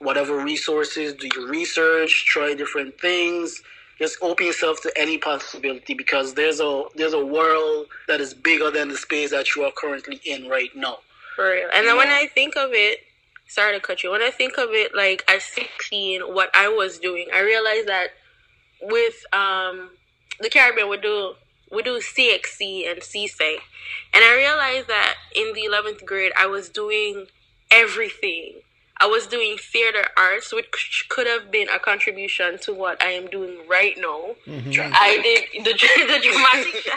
whatever resources do your research try different things just open yourself to any possibility because there's a there's a world that is bigger than the space that you are currently in right now For real. And then when I think of it, sorry to cut you. When I think of it, like at 16, what I was doing, I realized that with um the Caribbean, we do we do CXC and CSEC, and I realized that in the 11th grade, I was doing everything. I was doing theater arts, which could have been a contribution to what I am doing right now. I did <laughs> the, the dramatic. <laughs>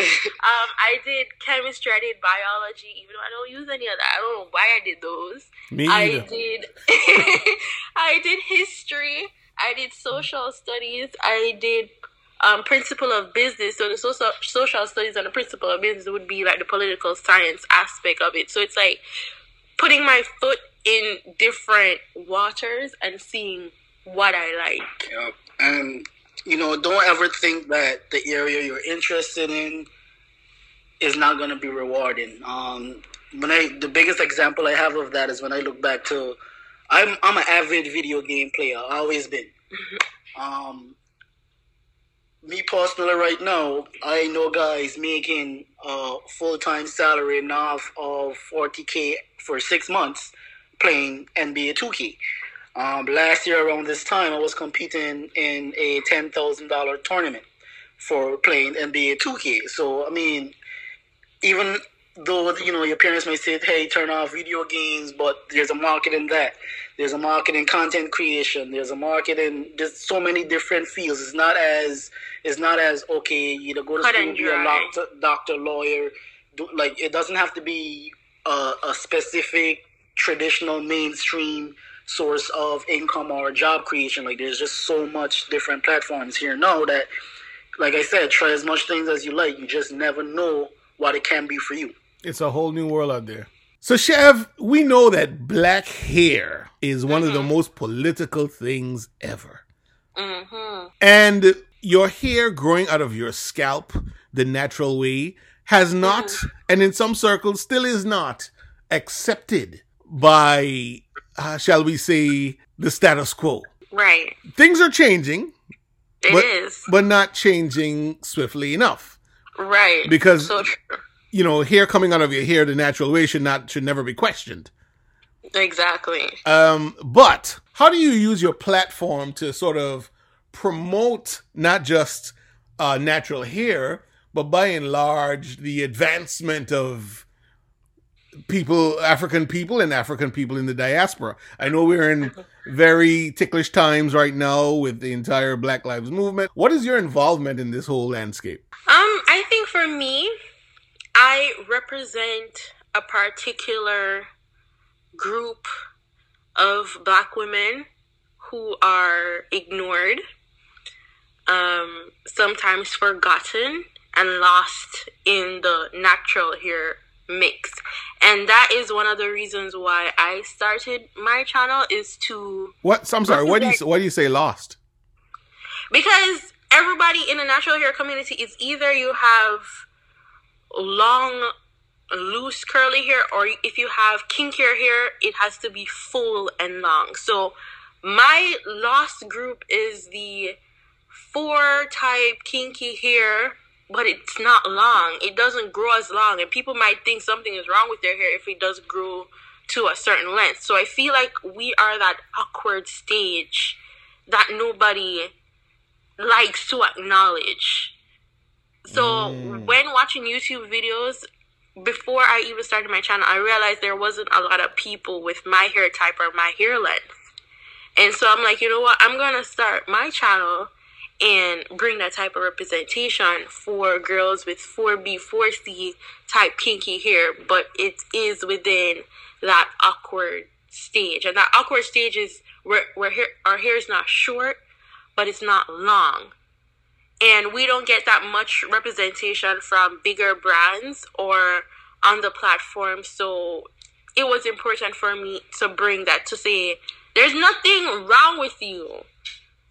Um, I did chemistry. I did biology, even though I don't use any of that. I don't know why I did those. Me I did. <laughs> I did history. I did social studies. I did um, principle of business. So the social social studies and the principle of business would be like the political science aspect of it. So it's like putting my foot in different waters and seeing what I like. Yep. And you know, don't ever think that the area you're interested in is not going to be rewarding. Um, when I the biggest example I have of that is when I look back to I'm I'm an avid video game player. I always been. Um, me personally, right now, I know guys making a full time salary north of forty k for six months playing NBA Two K. Um, last year around this time, I was competing in a ten thousand dollar tournament for playing NBA 2K. So I mean, even though you know your parents may say, "Hey, turn off video games," but there's a market in that. There's a market in content creation. There's a market in just so many different fields. It's not as it's not as okay. You know, go to Cut school, be a doctor, doctor, lawyer. Do, like it doesn't have to be a, a specific traditional mainstream source of income or job creation. Like there's just so much different platforms here now that, like I said, try as much things as you like. You just never know what it can be for you. It's a whole new world out there. So, Chev, we know that black hair is one of the most political things ever. Mm-hmm. And your hair growing out of your scalp the natural way has not, and in some circles still is not, accepted by, uh, shall we say, the status quo. Right. Things are changing, It is but but not changing swiftly enough. Right. because- so. You know, hair coming out of your hair the natural way should not should never be questioned. Exactly. Um, but how do you use your platform to sort of promote not just uh, natural hair, but by and large the advancement of people, African people, and African people in the diaspora? I know we're in very ticklish times right now with the entire Black Lives Movement. What is your involvement in this whole landscape? Um, I think for me, I represent a particular group of black women who are ignored, um, sometimes forgotten, and lost in the natural hair mix. And that is one of the reasons why I started my channel is to What? I'm sorry. What do you why do you say lost? because everybody in the natural hair community is either you have long loose curly hair or if you have kinkier hair, it has to be full and long. So my lost group is the four type kinky hair, but it's not long. It doesn't grow as long, and people might think something is wrong with their hair if it does grow to a certain length. So I feel like we are that awkward stage that nobody likes to acknowledge. So Mm. when watching YouTube videos, before I even started my channel, I realized there wasn't a lot of people with my hair type or my hair length. And so I'm like, you know what? I'm gonna start my channel and bring that type of representation for girls with 4B, 4C type kinky hair, but it is within that awkward stage. And that awkward stage is where, where hair, our hair is not short, but it's not long. And we don't get that much representation from bigger brands or on the platform. So it was important for me to bring that to say there's nothing wrong with you.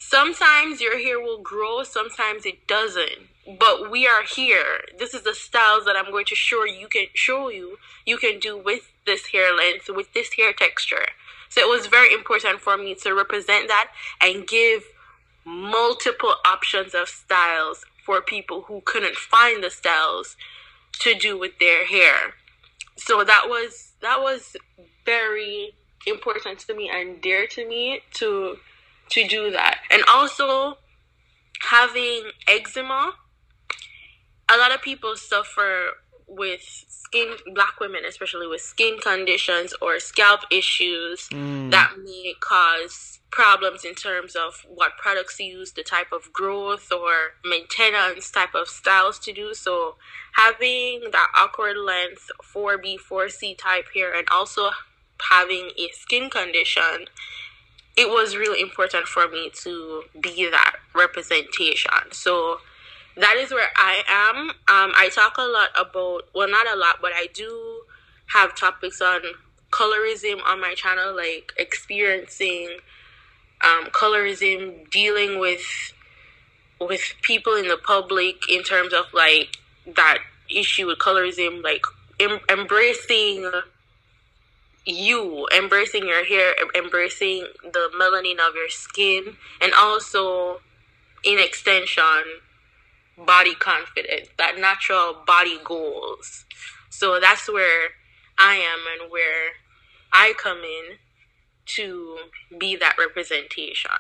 Sometimes your hair will grow, sometimes it doesn't. But we are here. This is the styles that I'm going to show you can show you you can do with this hair length, with this hair texture. So it was very important for me to represent that and give multiple options of styles for people who couldn't find the styles to do with their hair. So that was that was very important to me and dear to me to to do that. And also having eczema. A lot of people suffer with skin black women especially with skin conditions or scalp issues Mm. that may cause problems in terms of what products to use, the type of growth or maintenance type of styles to do. So having that awkward length 4B, 4C type hair and also having a skin condition, it was really important for me to be that representation. So that is where I am. Um, I talk a lot about, well, not a lot, but I do have topics on colorism on my channel, like experiencing um, colorism, dealing with with people in the public in terms of like that issue with colorism, like em- embracing you, embracing your hair, embracing the melanin of your skin, and also in extension, body confidence, that natural body goals. So that's where I am and where I come in to be that representation.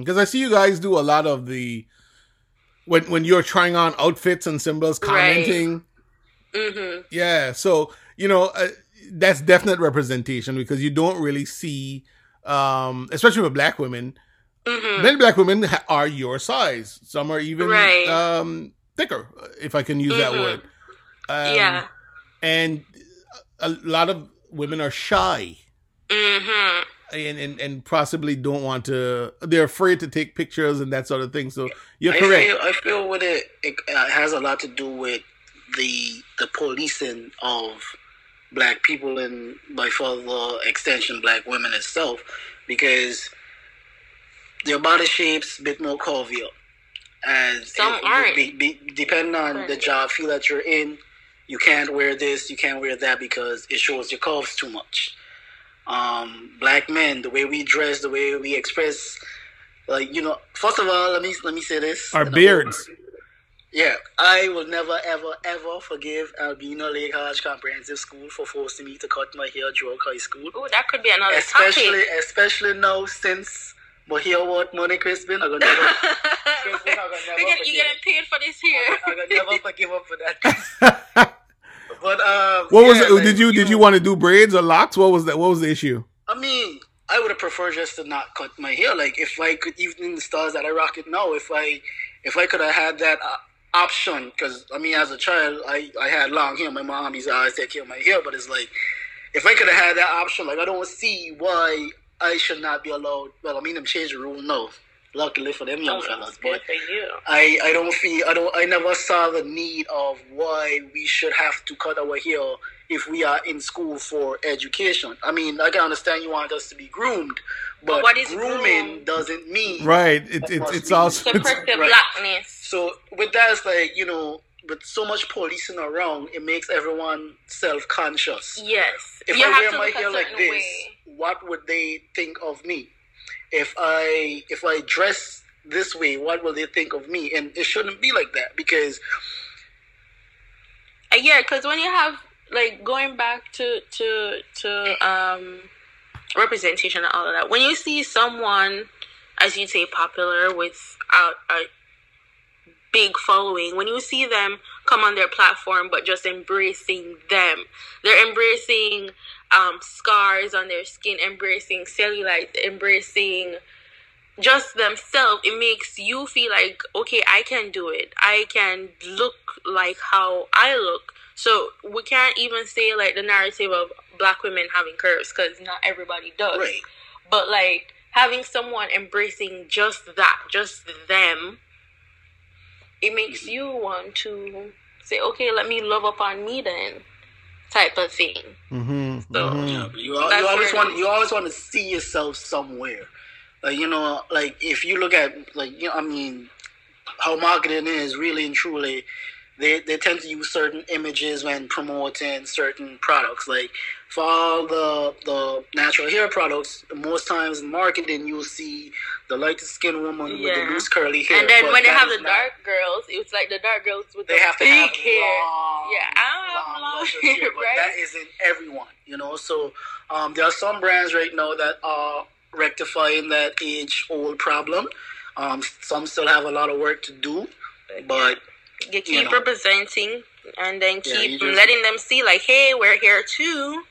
Because I see you guys do a lot of the when when you're trying on outfits and symbols, Right. commenting. hmm Yeah, so you know uh, that's definite representation because you don't really see, um, especially with black women. hmm Many black women ha- are your size. Some are even Right. um, thicker, if I can use that Mhm. word. Um, yeah. and a lot of women are shy. hmm and, and and possibly don't want to they're afraid to take pictures and that sort of thing so you're I correct Feel, I feel with it, it uh, has a lot to do with the the policing of black people and by further extension black women itself because their body shapes a bit more curvier. As Some it- aren't. be- be- depending on the job field that you're in you can't wear this you can't wear that because it shows your curves too much. Um, black men the way we dress the way we express like you know first of all let me let me say this. Our And I'm- beards yeah, I will never, ever, ever forgive Albena Lake Hodge Comprehensive School for forcing me to cut my hair during high school. Oh, that could be another Especially, topic. especially now since my hair what money Crispin, I'm gonna never, <laughs> never we get, you getting paid for this here. I'm gonna never <laughs> forgive up for that. <laughs> But um, what was it like, did you did you want to do braids or locks what was that what was the issue I mean, I would have preferred just to not cut my hair. Like if I could, even in the stars that I rock it now, if I, if I could have had that uh, option, because I mean, as a child, I I had long hair. My mom used to always take care of my hair, but it's like, if I could have had that option, like I don't see why I should not be allowed. Well, I mean, them change the rule now. Luckily for them young oh, fellas, but Good for you. I, I don't feel I don't I never saw the need of why we should have to cut our hair if we are in school for education. I mean, I can understand you want us to be groomed, but, what is grooming groomed? doesn't mean right it, it, must it's also Suppress the Right. blackness. So with that, it's like you know, with so much policing around, it makes everyone self conscious. Yes. If you I wear my hair like this, way. what would they think of me? If I if I dress this way, what will they think of me? And it shouldn't be like that because Uh, yeah, because when you have like going back to to to um representation and all of that, when you see someone, as you say, popular with a, a big following, when you see them come on their platform but just embracing them, they're embracing um, scars on their skin, embracing cellulite, embracing just themselves, it makes you feel like, okay, I can do it. I can look like how I look. So we can't even say like the narrative of black women having curves because not everybody does. right. But like having someone embracing just that, just them, it makes you want to say, okay, let me love upon me then, type of thing. Mm-hmm. So- Yeah, you, you always want you always want to see yourself somewhere. Like you know, like if you look at like you know, I mean, how marketing is really and truly, they they tend to use certain images when promoting certain products. Like for all the the natural hair products, most times in marketing you'll see the light skinned woman with the loose curly hair. and then when they have the not- dark girls, it's like the dark girls with they the have big have hair. long, Yeah, I don't have long <laughs> hair, but right? that isn't everyone, you know. So um, there are some brands right now that are rectifying that age-old problem. Um, some still have a lot of work to do, but You keep you know. representing and then keep you just- letting them see like, hey, we're here too.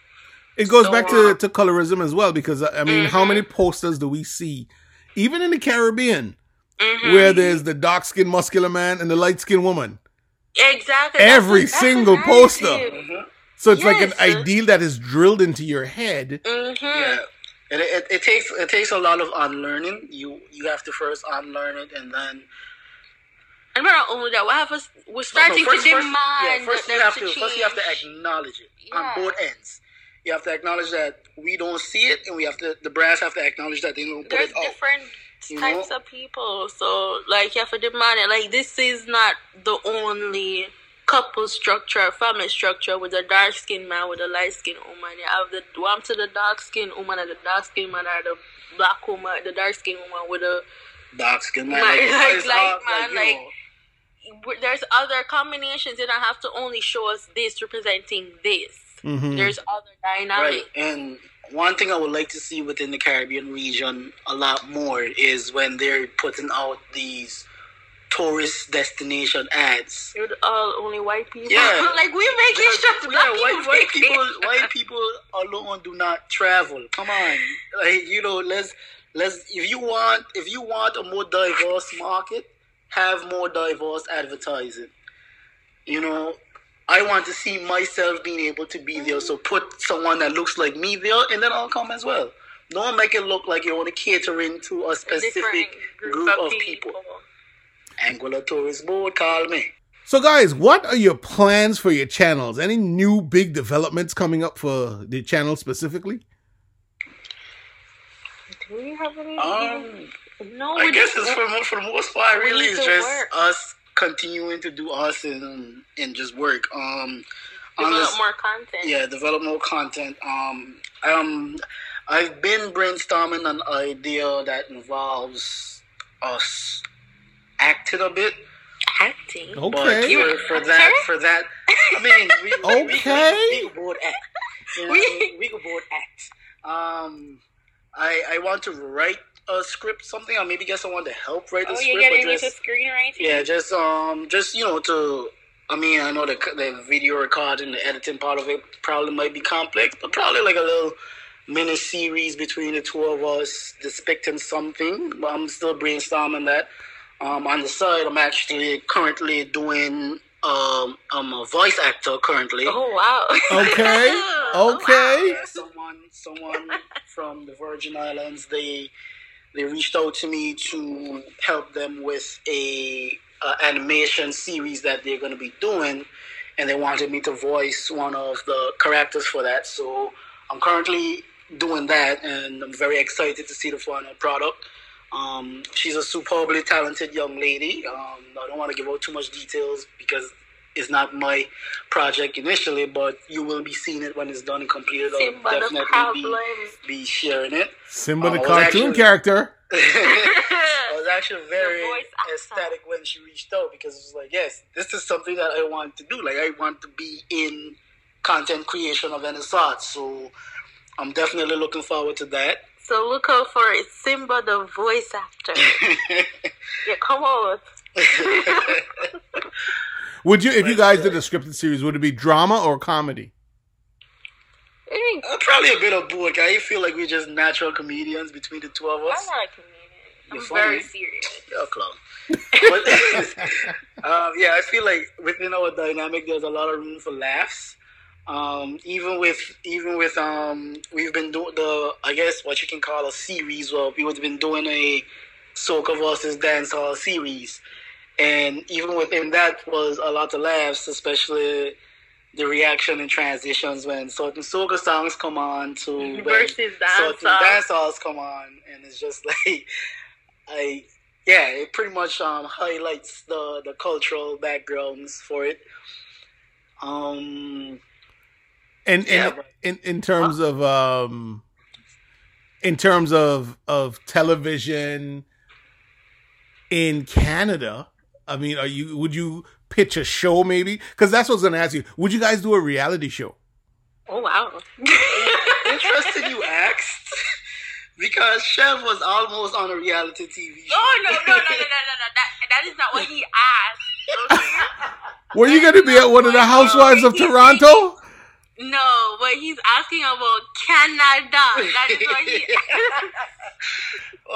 It goes So, back uh, to, to colorism as well because I mean, how Mhm. many posters do we see, even in the Caribbean, Mhm. where there's the dark skinned muscular man and the light skinned woman? exactly every That's a- that's a single poster. So it's like an ideal that is drilled into your head. Mhm. yeah, it, it, it takes it takes a lot of unlearning. You you have to first unlearn it, and then And we're not only that, we have us, we're No, no, starting first- to first- demand yeah, first them you have to to, change. first you have to acknowledge it Yeah. on both ends. You have to acknowledge that we don't see it, and we have to the brass have to acknowledge that they don't put There's it out. different You types know? of people, so like you have to demand it. Like this is not the only couple structure, family structure with a dark skinned man with a light skinned woman. You have the one to the dark skinned woman and the dark skinned man or the black woman, the dark skinned woman with a dark skin man. Like- like- like, all- man, you like, there's other combinations. You don't have to only show us this representing this. Mhm. There's other right. dynamics. And one thing I would like to see within the Caribbean region a lot more is when they're putting out these tourist destination ads. You're all only white people. Yeah. <laughs> like we making sure yeah, black white, people. white people, <laughs> white people alone do not travel. Come on, like you know, let's let's. If you want, if you want a more diverse market, have more diverse advertising. You know, I want to see myself being able to be there. So put someone that looks like me there, and then I'll come as well. Don't make it look like you're only catering to a specific different group, of people. Anguilla Tourist Board, call me. So, guys, what are your plans for your channels? Any new big developments coming up for the channel specifically? Do we have any? Um, no, I guess it's for for the most part really need it's just work. us continuing to do us and and just work. Um, on develop this- more content. yeah, develop more content. Um, um, I've been brainstorming an idea that involves us acting a bit. Acting. Okay. But for, for that, for that, I mean, we, we, we, Okay. we, we could both act. You know, <laughs> we, we could both act. Um, I I want to write a script, something, or maybe get someone to help write the Oh, script. you're getting into just, screenwriting. yeah, just um, just you know, to I mean, I know the the video recording, the editing part of it probably might be complex, but probably like a little mini series between the two of us depicting something. But I'm still brainstorming that. Um, on the side, I'm actually currently doing. Um, I'm a voice actor currently. Oh wow. Okay. <laughs> Oh, Okay. Yeah, someone someone <laughs> from the Virgin Islands they they reached out to me to help them with a, animation series that they're going to be doing and they wanted me to voice one of the characters for that. So i'm currently doing that and i'm very excited to see the final product. Um, she's a superbly talented young lady. Um, i don't want to give out too much details because is not my project initially, but you will be seeing it when it's done and completed. I'll Simba the definitely be, be sharing it. Simba Um, the cartoon actually- character. <laughs> <laughs> I was actually very voice ecstatic when she reached out because it was like, yes, this is something that I want to do. Like, I want to be in content creation of any sort. So, I'm definitely looking forward to that. So look out for it. Simba the voice actor. <laughs> yeah, come on. Would you, if you guys did a scripted series, would it be drama or comedy? I think Uh, Probably a bit of both. I feel like we're just natural comedians between the two of us. I'm us. not a comedian. I'm You're very serious. <laughs> You're a clown. but <laughs> um, yeah, I feel like within our dynamic, there's a lot of room for laughs. Um, even with even with um, we've been doing the I guess what you can call a series. Well, we've been doing a soca versus dancehall series, and even within that was a lot of laughs, especially the reaction and transitions when certain soca songs come on to when Versus certain dancehall. dancehall's come on, and it's just <laughs> like I yeah, it pretty much um, highlights the the cultural backgrounds for it. Um, And, and Yeah, but- in, in terms of um, in terms of of television in Canada, I mean, are you would you pitch a show maybe? Because that's what I was going to ask you. Would you guys do a reality show? Oh wow. interested you asked because Chev was almost on a reality TV show. Oh no no no no no no no! That that is not what he asked. <laughs> Okay? Were you going to be at one of the Housewives um, of Toronto? No, but he's asking about Canada. That is what he. <laughs>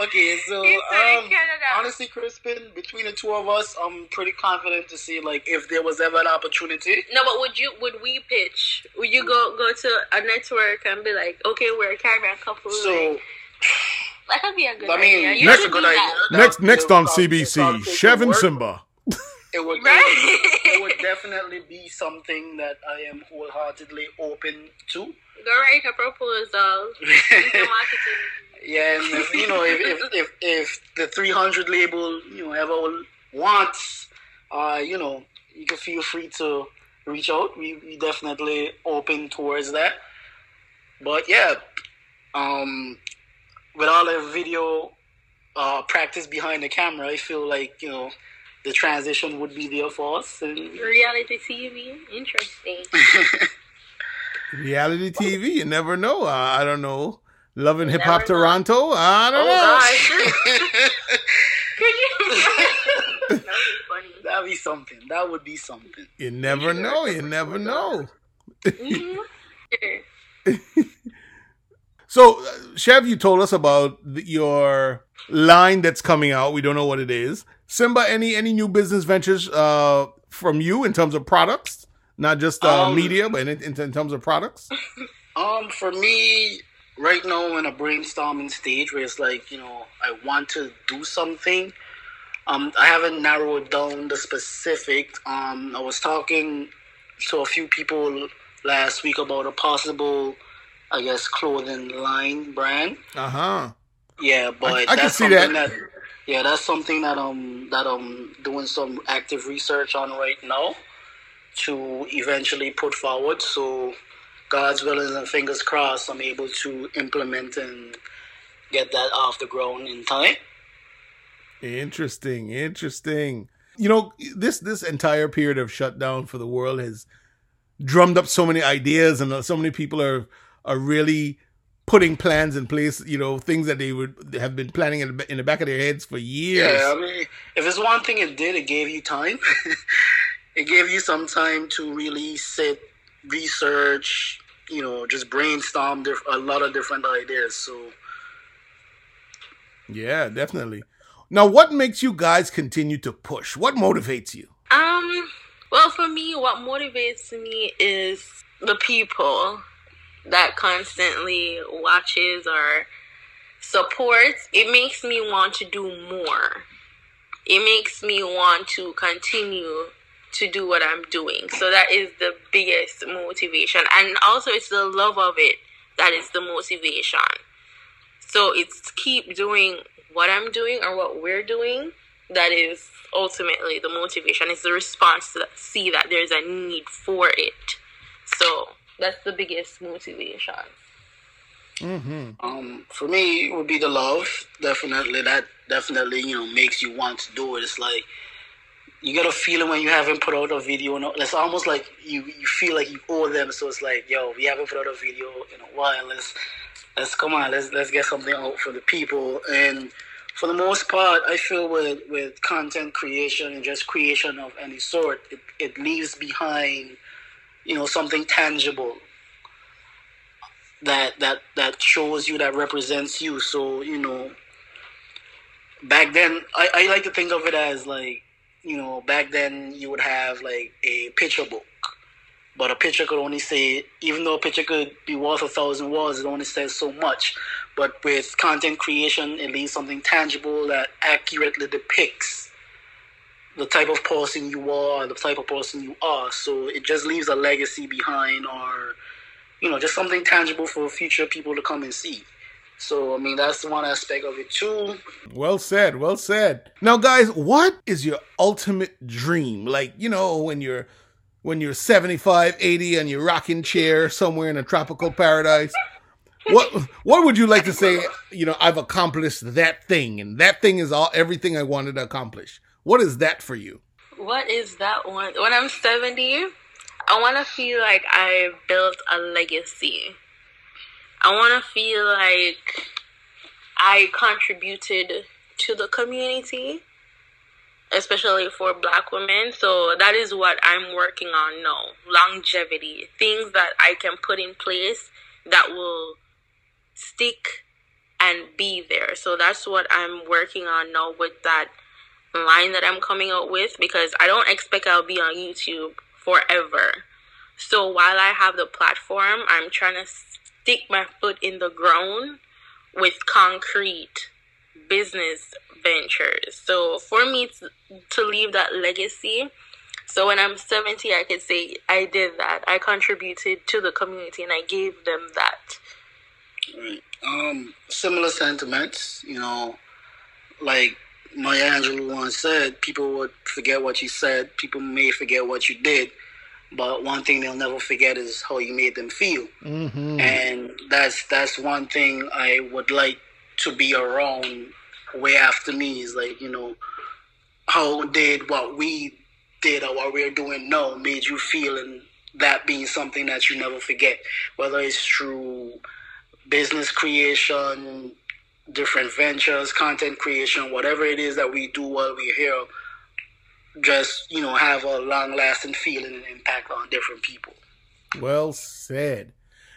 Okay, so he said um, Canada. honestly, Crispin, between the two of us, I'm pretty confident to see like if there was ever an opportunity. No, but would you would we pitch? Would you go go to a network and be like, okay, we're a Caribbean couple? So like, that could be a good I mean, idea. You that's a good do idea. that. That- Next next on CBC, conversation Chev and work. Simba. It would, Right? it would <laughs> definitely be something that I am wholeheartedly open to. Go write a proposal. <laughs> Yeah, and if, you know, if, if, if, if the 300 label, you know, ever wants, uh, you know, you can feel free to reach out. We, we definitely open towards that. But yeah, um, with all the video uh, practice behind the camera, I feel like, you know, the transition would be there for us. And Reality TV, interesting. <laughs> Reality TV, you never know. Uh, I don't know. Love & Hip Hop. Toronto. I don't Oh know. gosh. <laughs> Could you? that would be funny. That'd be something. That would be something. You never know. You never know. Mhm. <laughs> So, uh, Chev, you told us about the, your line that's coming out. We don't know what it is. Simba, any any new business ventures uh, from you in terms of products, not just uh, Um, media, but in, in, in terms of products? <laughs> Um, for me, right now, in a brainstorming stage where it's like, you know, I want to do something. Um, I haven't narrowed down the specific. Um, I was talking to a few people last week about a possible, I guess, clothing line brand. Uh huh. Yeah, but I can that's see something that. that. Yeah, that's something that um that I'm doing some active research on right now to eventually put forward. So, God's willing and fingers crossed, I'm able to implement and get that off the ground in time. Interesting, interesting. You know, this this entire period of shutdown for the world has drummed up so many ideas, and so many people are are really putting plans in place. You know, things that they would have been planning in the, in the back of their heads for years. Yeah, I mean, if it's one thing it did, it gave you time. <laughs> it gave you some time to really sit, research, you know, just brainstorm diff- a lot of different ideas. So. Yeah, definitely. Now, what makes you guys continue to push? What motivates you? Um, well, for me, what motivates me is the people that constantly watches or supports. It makes me want to do more. It makes me want to continue to do what I'm doing. So that is the biggest motivation. And also it's the love of it that is the motivation. So it's keep doing what I'm doing or what we're doing that is ultimately the motivation. It's the response to that, see that there's a need for it. So that's the biggest motivation. Mm-hmm. Um, for me, it would be the love. Definitely, that definitely you know makes you want to do it. It's like you get a feeling when you haven't put out a video. No, it's almost like you you feel like you owe them. So it's like, yo, we haven't put out a video in a while. Let's let's come on. Let's let's get something out for the people. And for the most part, I feel with with content creation and just creation of any sort, it, it leaves behind, you know, something tangible that that that shows you that represents you. So you know, back then, I, I like to think of it as like you know, back then you would have like a picture book, but a picture could only say, even though a picture could be worth a thousand words, it only says so much. But with content creation, it leaves something tangible that accurately depicts the type of person you are, the type of person you are. So it just leaves a legacy behind, or you know, just something tangible for future people to come and see. So, I mean, that's one aspect of it too. Well said, well said. Now, guys, what is your ultimate dream? Like, you know, when you're when you're 75, 80 and you're rocking chair somewhere in a tropical paradise. What what would you like to say, you know, I've accomplished that thing and that thing is all everything I wanted to accomplish. What is that for you? What is that one? When I'm 70, I want to feel like I built a legacy I want to feel like I contributed to the community, especially for black women. So that is what I'm working on now longevity, things that I can put in place that will stick and be there. So that's what I'm working on now with that line that I'm coming out with because I don't expect I'll be on YouTube forever. So while I have the platform, I'm trying to stick my foot in the ground with concrete business ventures. So for me to, to leave that legacy, so when I'm 70, I could say I did that. I contributed to the community and I gave them that. Right. Um, similar sentiments, you know, like Maya Angelou once said, people would forget what you said, people may forget what you did, but one thing they'll never forget is how you made them feel, mm-hmm. and that's that's one thing I would like to be around way after me is like you know how did what we did or what we're doing now made you feel, and that being something that you never forget, whether it's through business creation, different ventures, content creation, whatever it is that we do while we're here just you know have a long lasting feeling and impact on different people. Well said.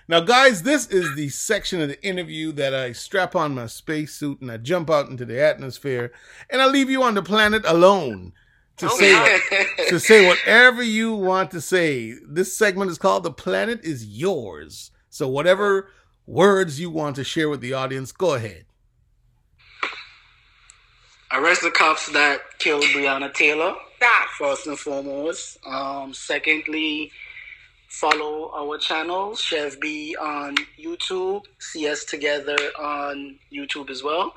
Now, guys, this is the section of the interview that I strap on my spacesuit and I jump out into the atmosphere and I leave you on the planet alone to oh, say yeah. <laughs> to say whatever you want to say. This segment is called "The Planet Is Yours." So, whatever words you want to share with the audience, go ahead. Arrest the cops that killed Breonna Taylor. That first and foremost. Um, secondly, follow our channel, Chev B on YouTube. See us together on YouTube as well.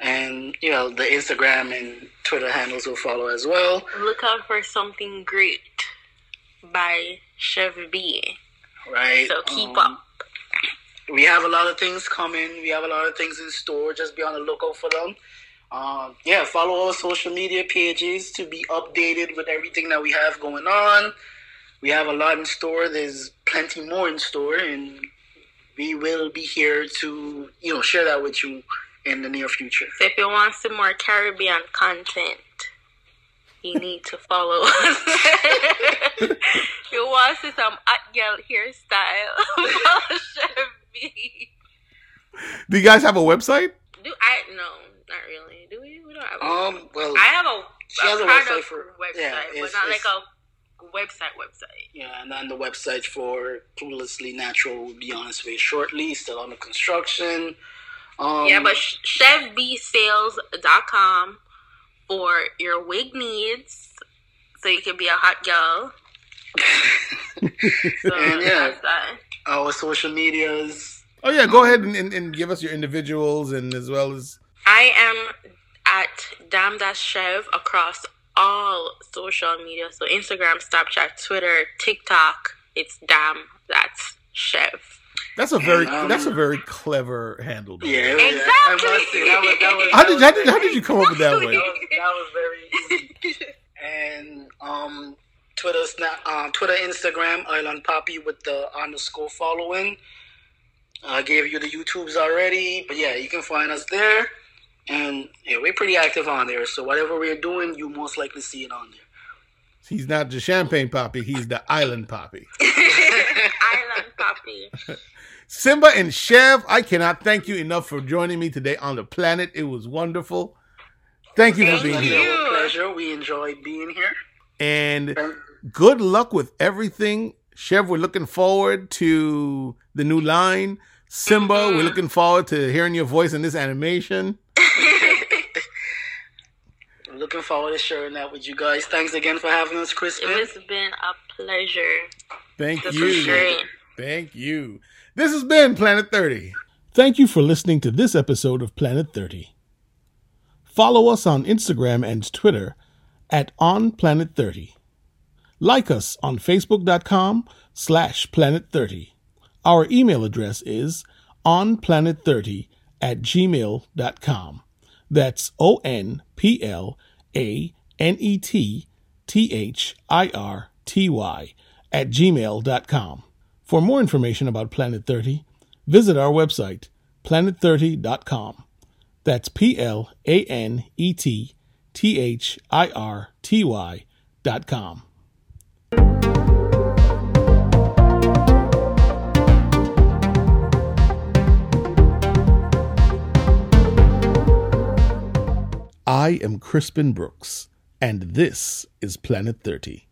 And you know the Instagram and Twitter handles will follow as well. Look out for something great by Chev B. Right. So keep um, up. We have a lot of things coming. We have a lot of things in store. Just be on the lookout for them. Um, yeah, follow our social media pages to be updated with everything that we have going on. We have a lot in store. There's plenty more in store, and we will be here to you know share that with you in the near future. So if you want some more Caribbean content, you <laughs> need to follow us. <laughs> you want to see some at girl hairstyle? <laughs> follow Chevy. Do you guys have a website? Do I no? Not really. Um. Well, I have a. She a has a website for website, yeah, but not like a website website. Yeah, and then the website for Cluelessly Natural will be on its way shortly. Still under construction. Um, yeah, but chefbsales.com for your wig needs, so you can be a hot girl. <laughs> so and yeah, our social medias. Oh yeah, go ahead and, and, and, give us your individuals and as well as I am at Damn That Chev across all social media. So Instagram, Snapchat, Twitter, TikTok. It's Damn That's Chev. That's a very Um, that's a very clever handle. Yeah, way. yeah, I must say, that was- that was- How did was how did, how did you come up with that <laughs> That one? was, that was very easy. And um, Twitter, Snap, uh, Twitter, Instagram, Island Poppy with the underscore following. I gave you the YouTubes already, but yeah, you can find us there. And yeah, we're pretty active on there. So whatever we're doing, you most likely see it on there. He's not the champagne poppy. He's the island poppy. <laughs> Island Poppy. <laughs> Simba and Chev, I cannot thank you enough for joining me today on the planet. It was wonderful. Thank you for being It's you. here. our pleasure. We enjoyed being here. And And good luck with everything. Chev, we're looking forward to the new line. Simba, Mm-hmm. we're looking forward to hearing your voice in this animation. I'm <laughs> looking forward to sharing that with you guys. Thanks again for having us, Crispin. It's been a pleasure. Thank This you. Thank you. This has been Planet 30. Thank you for listening to this episode of Planet 30. Follow us on Instagram and Twitter at On Planet 30. Like us on Facebook.com slash Planet 30. Our email address is onplanet30 at gmail.com. That's O N P L A N E T T H I R T Y at gmail.com. For more information about Planet 30, visit our website, planet30.com. That's P L A N E T T H I R T Y dot com. I am Crispin Brooks, and this is Planet 30.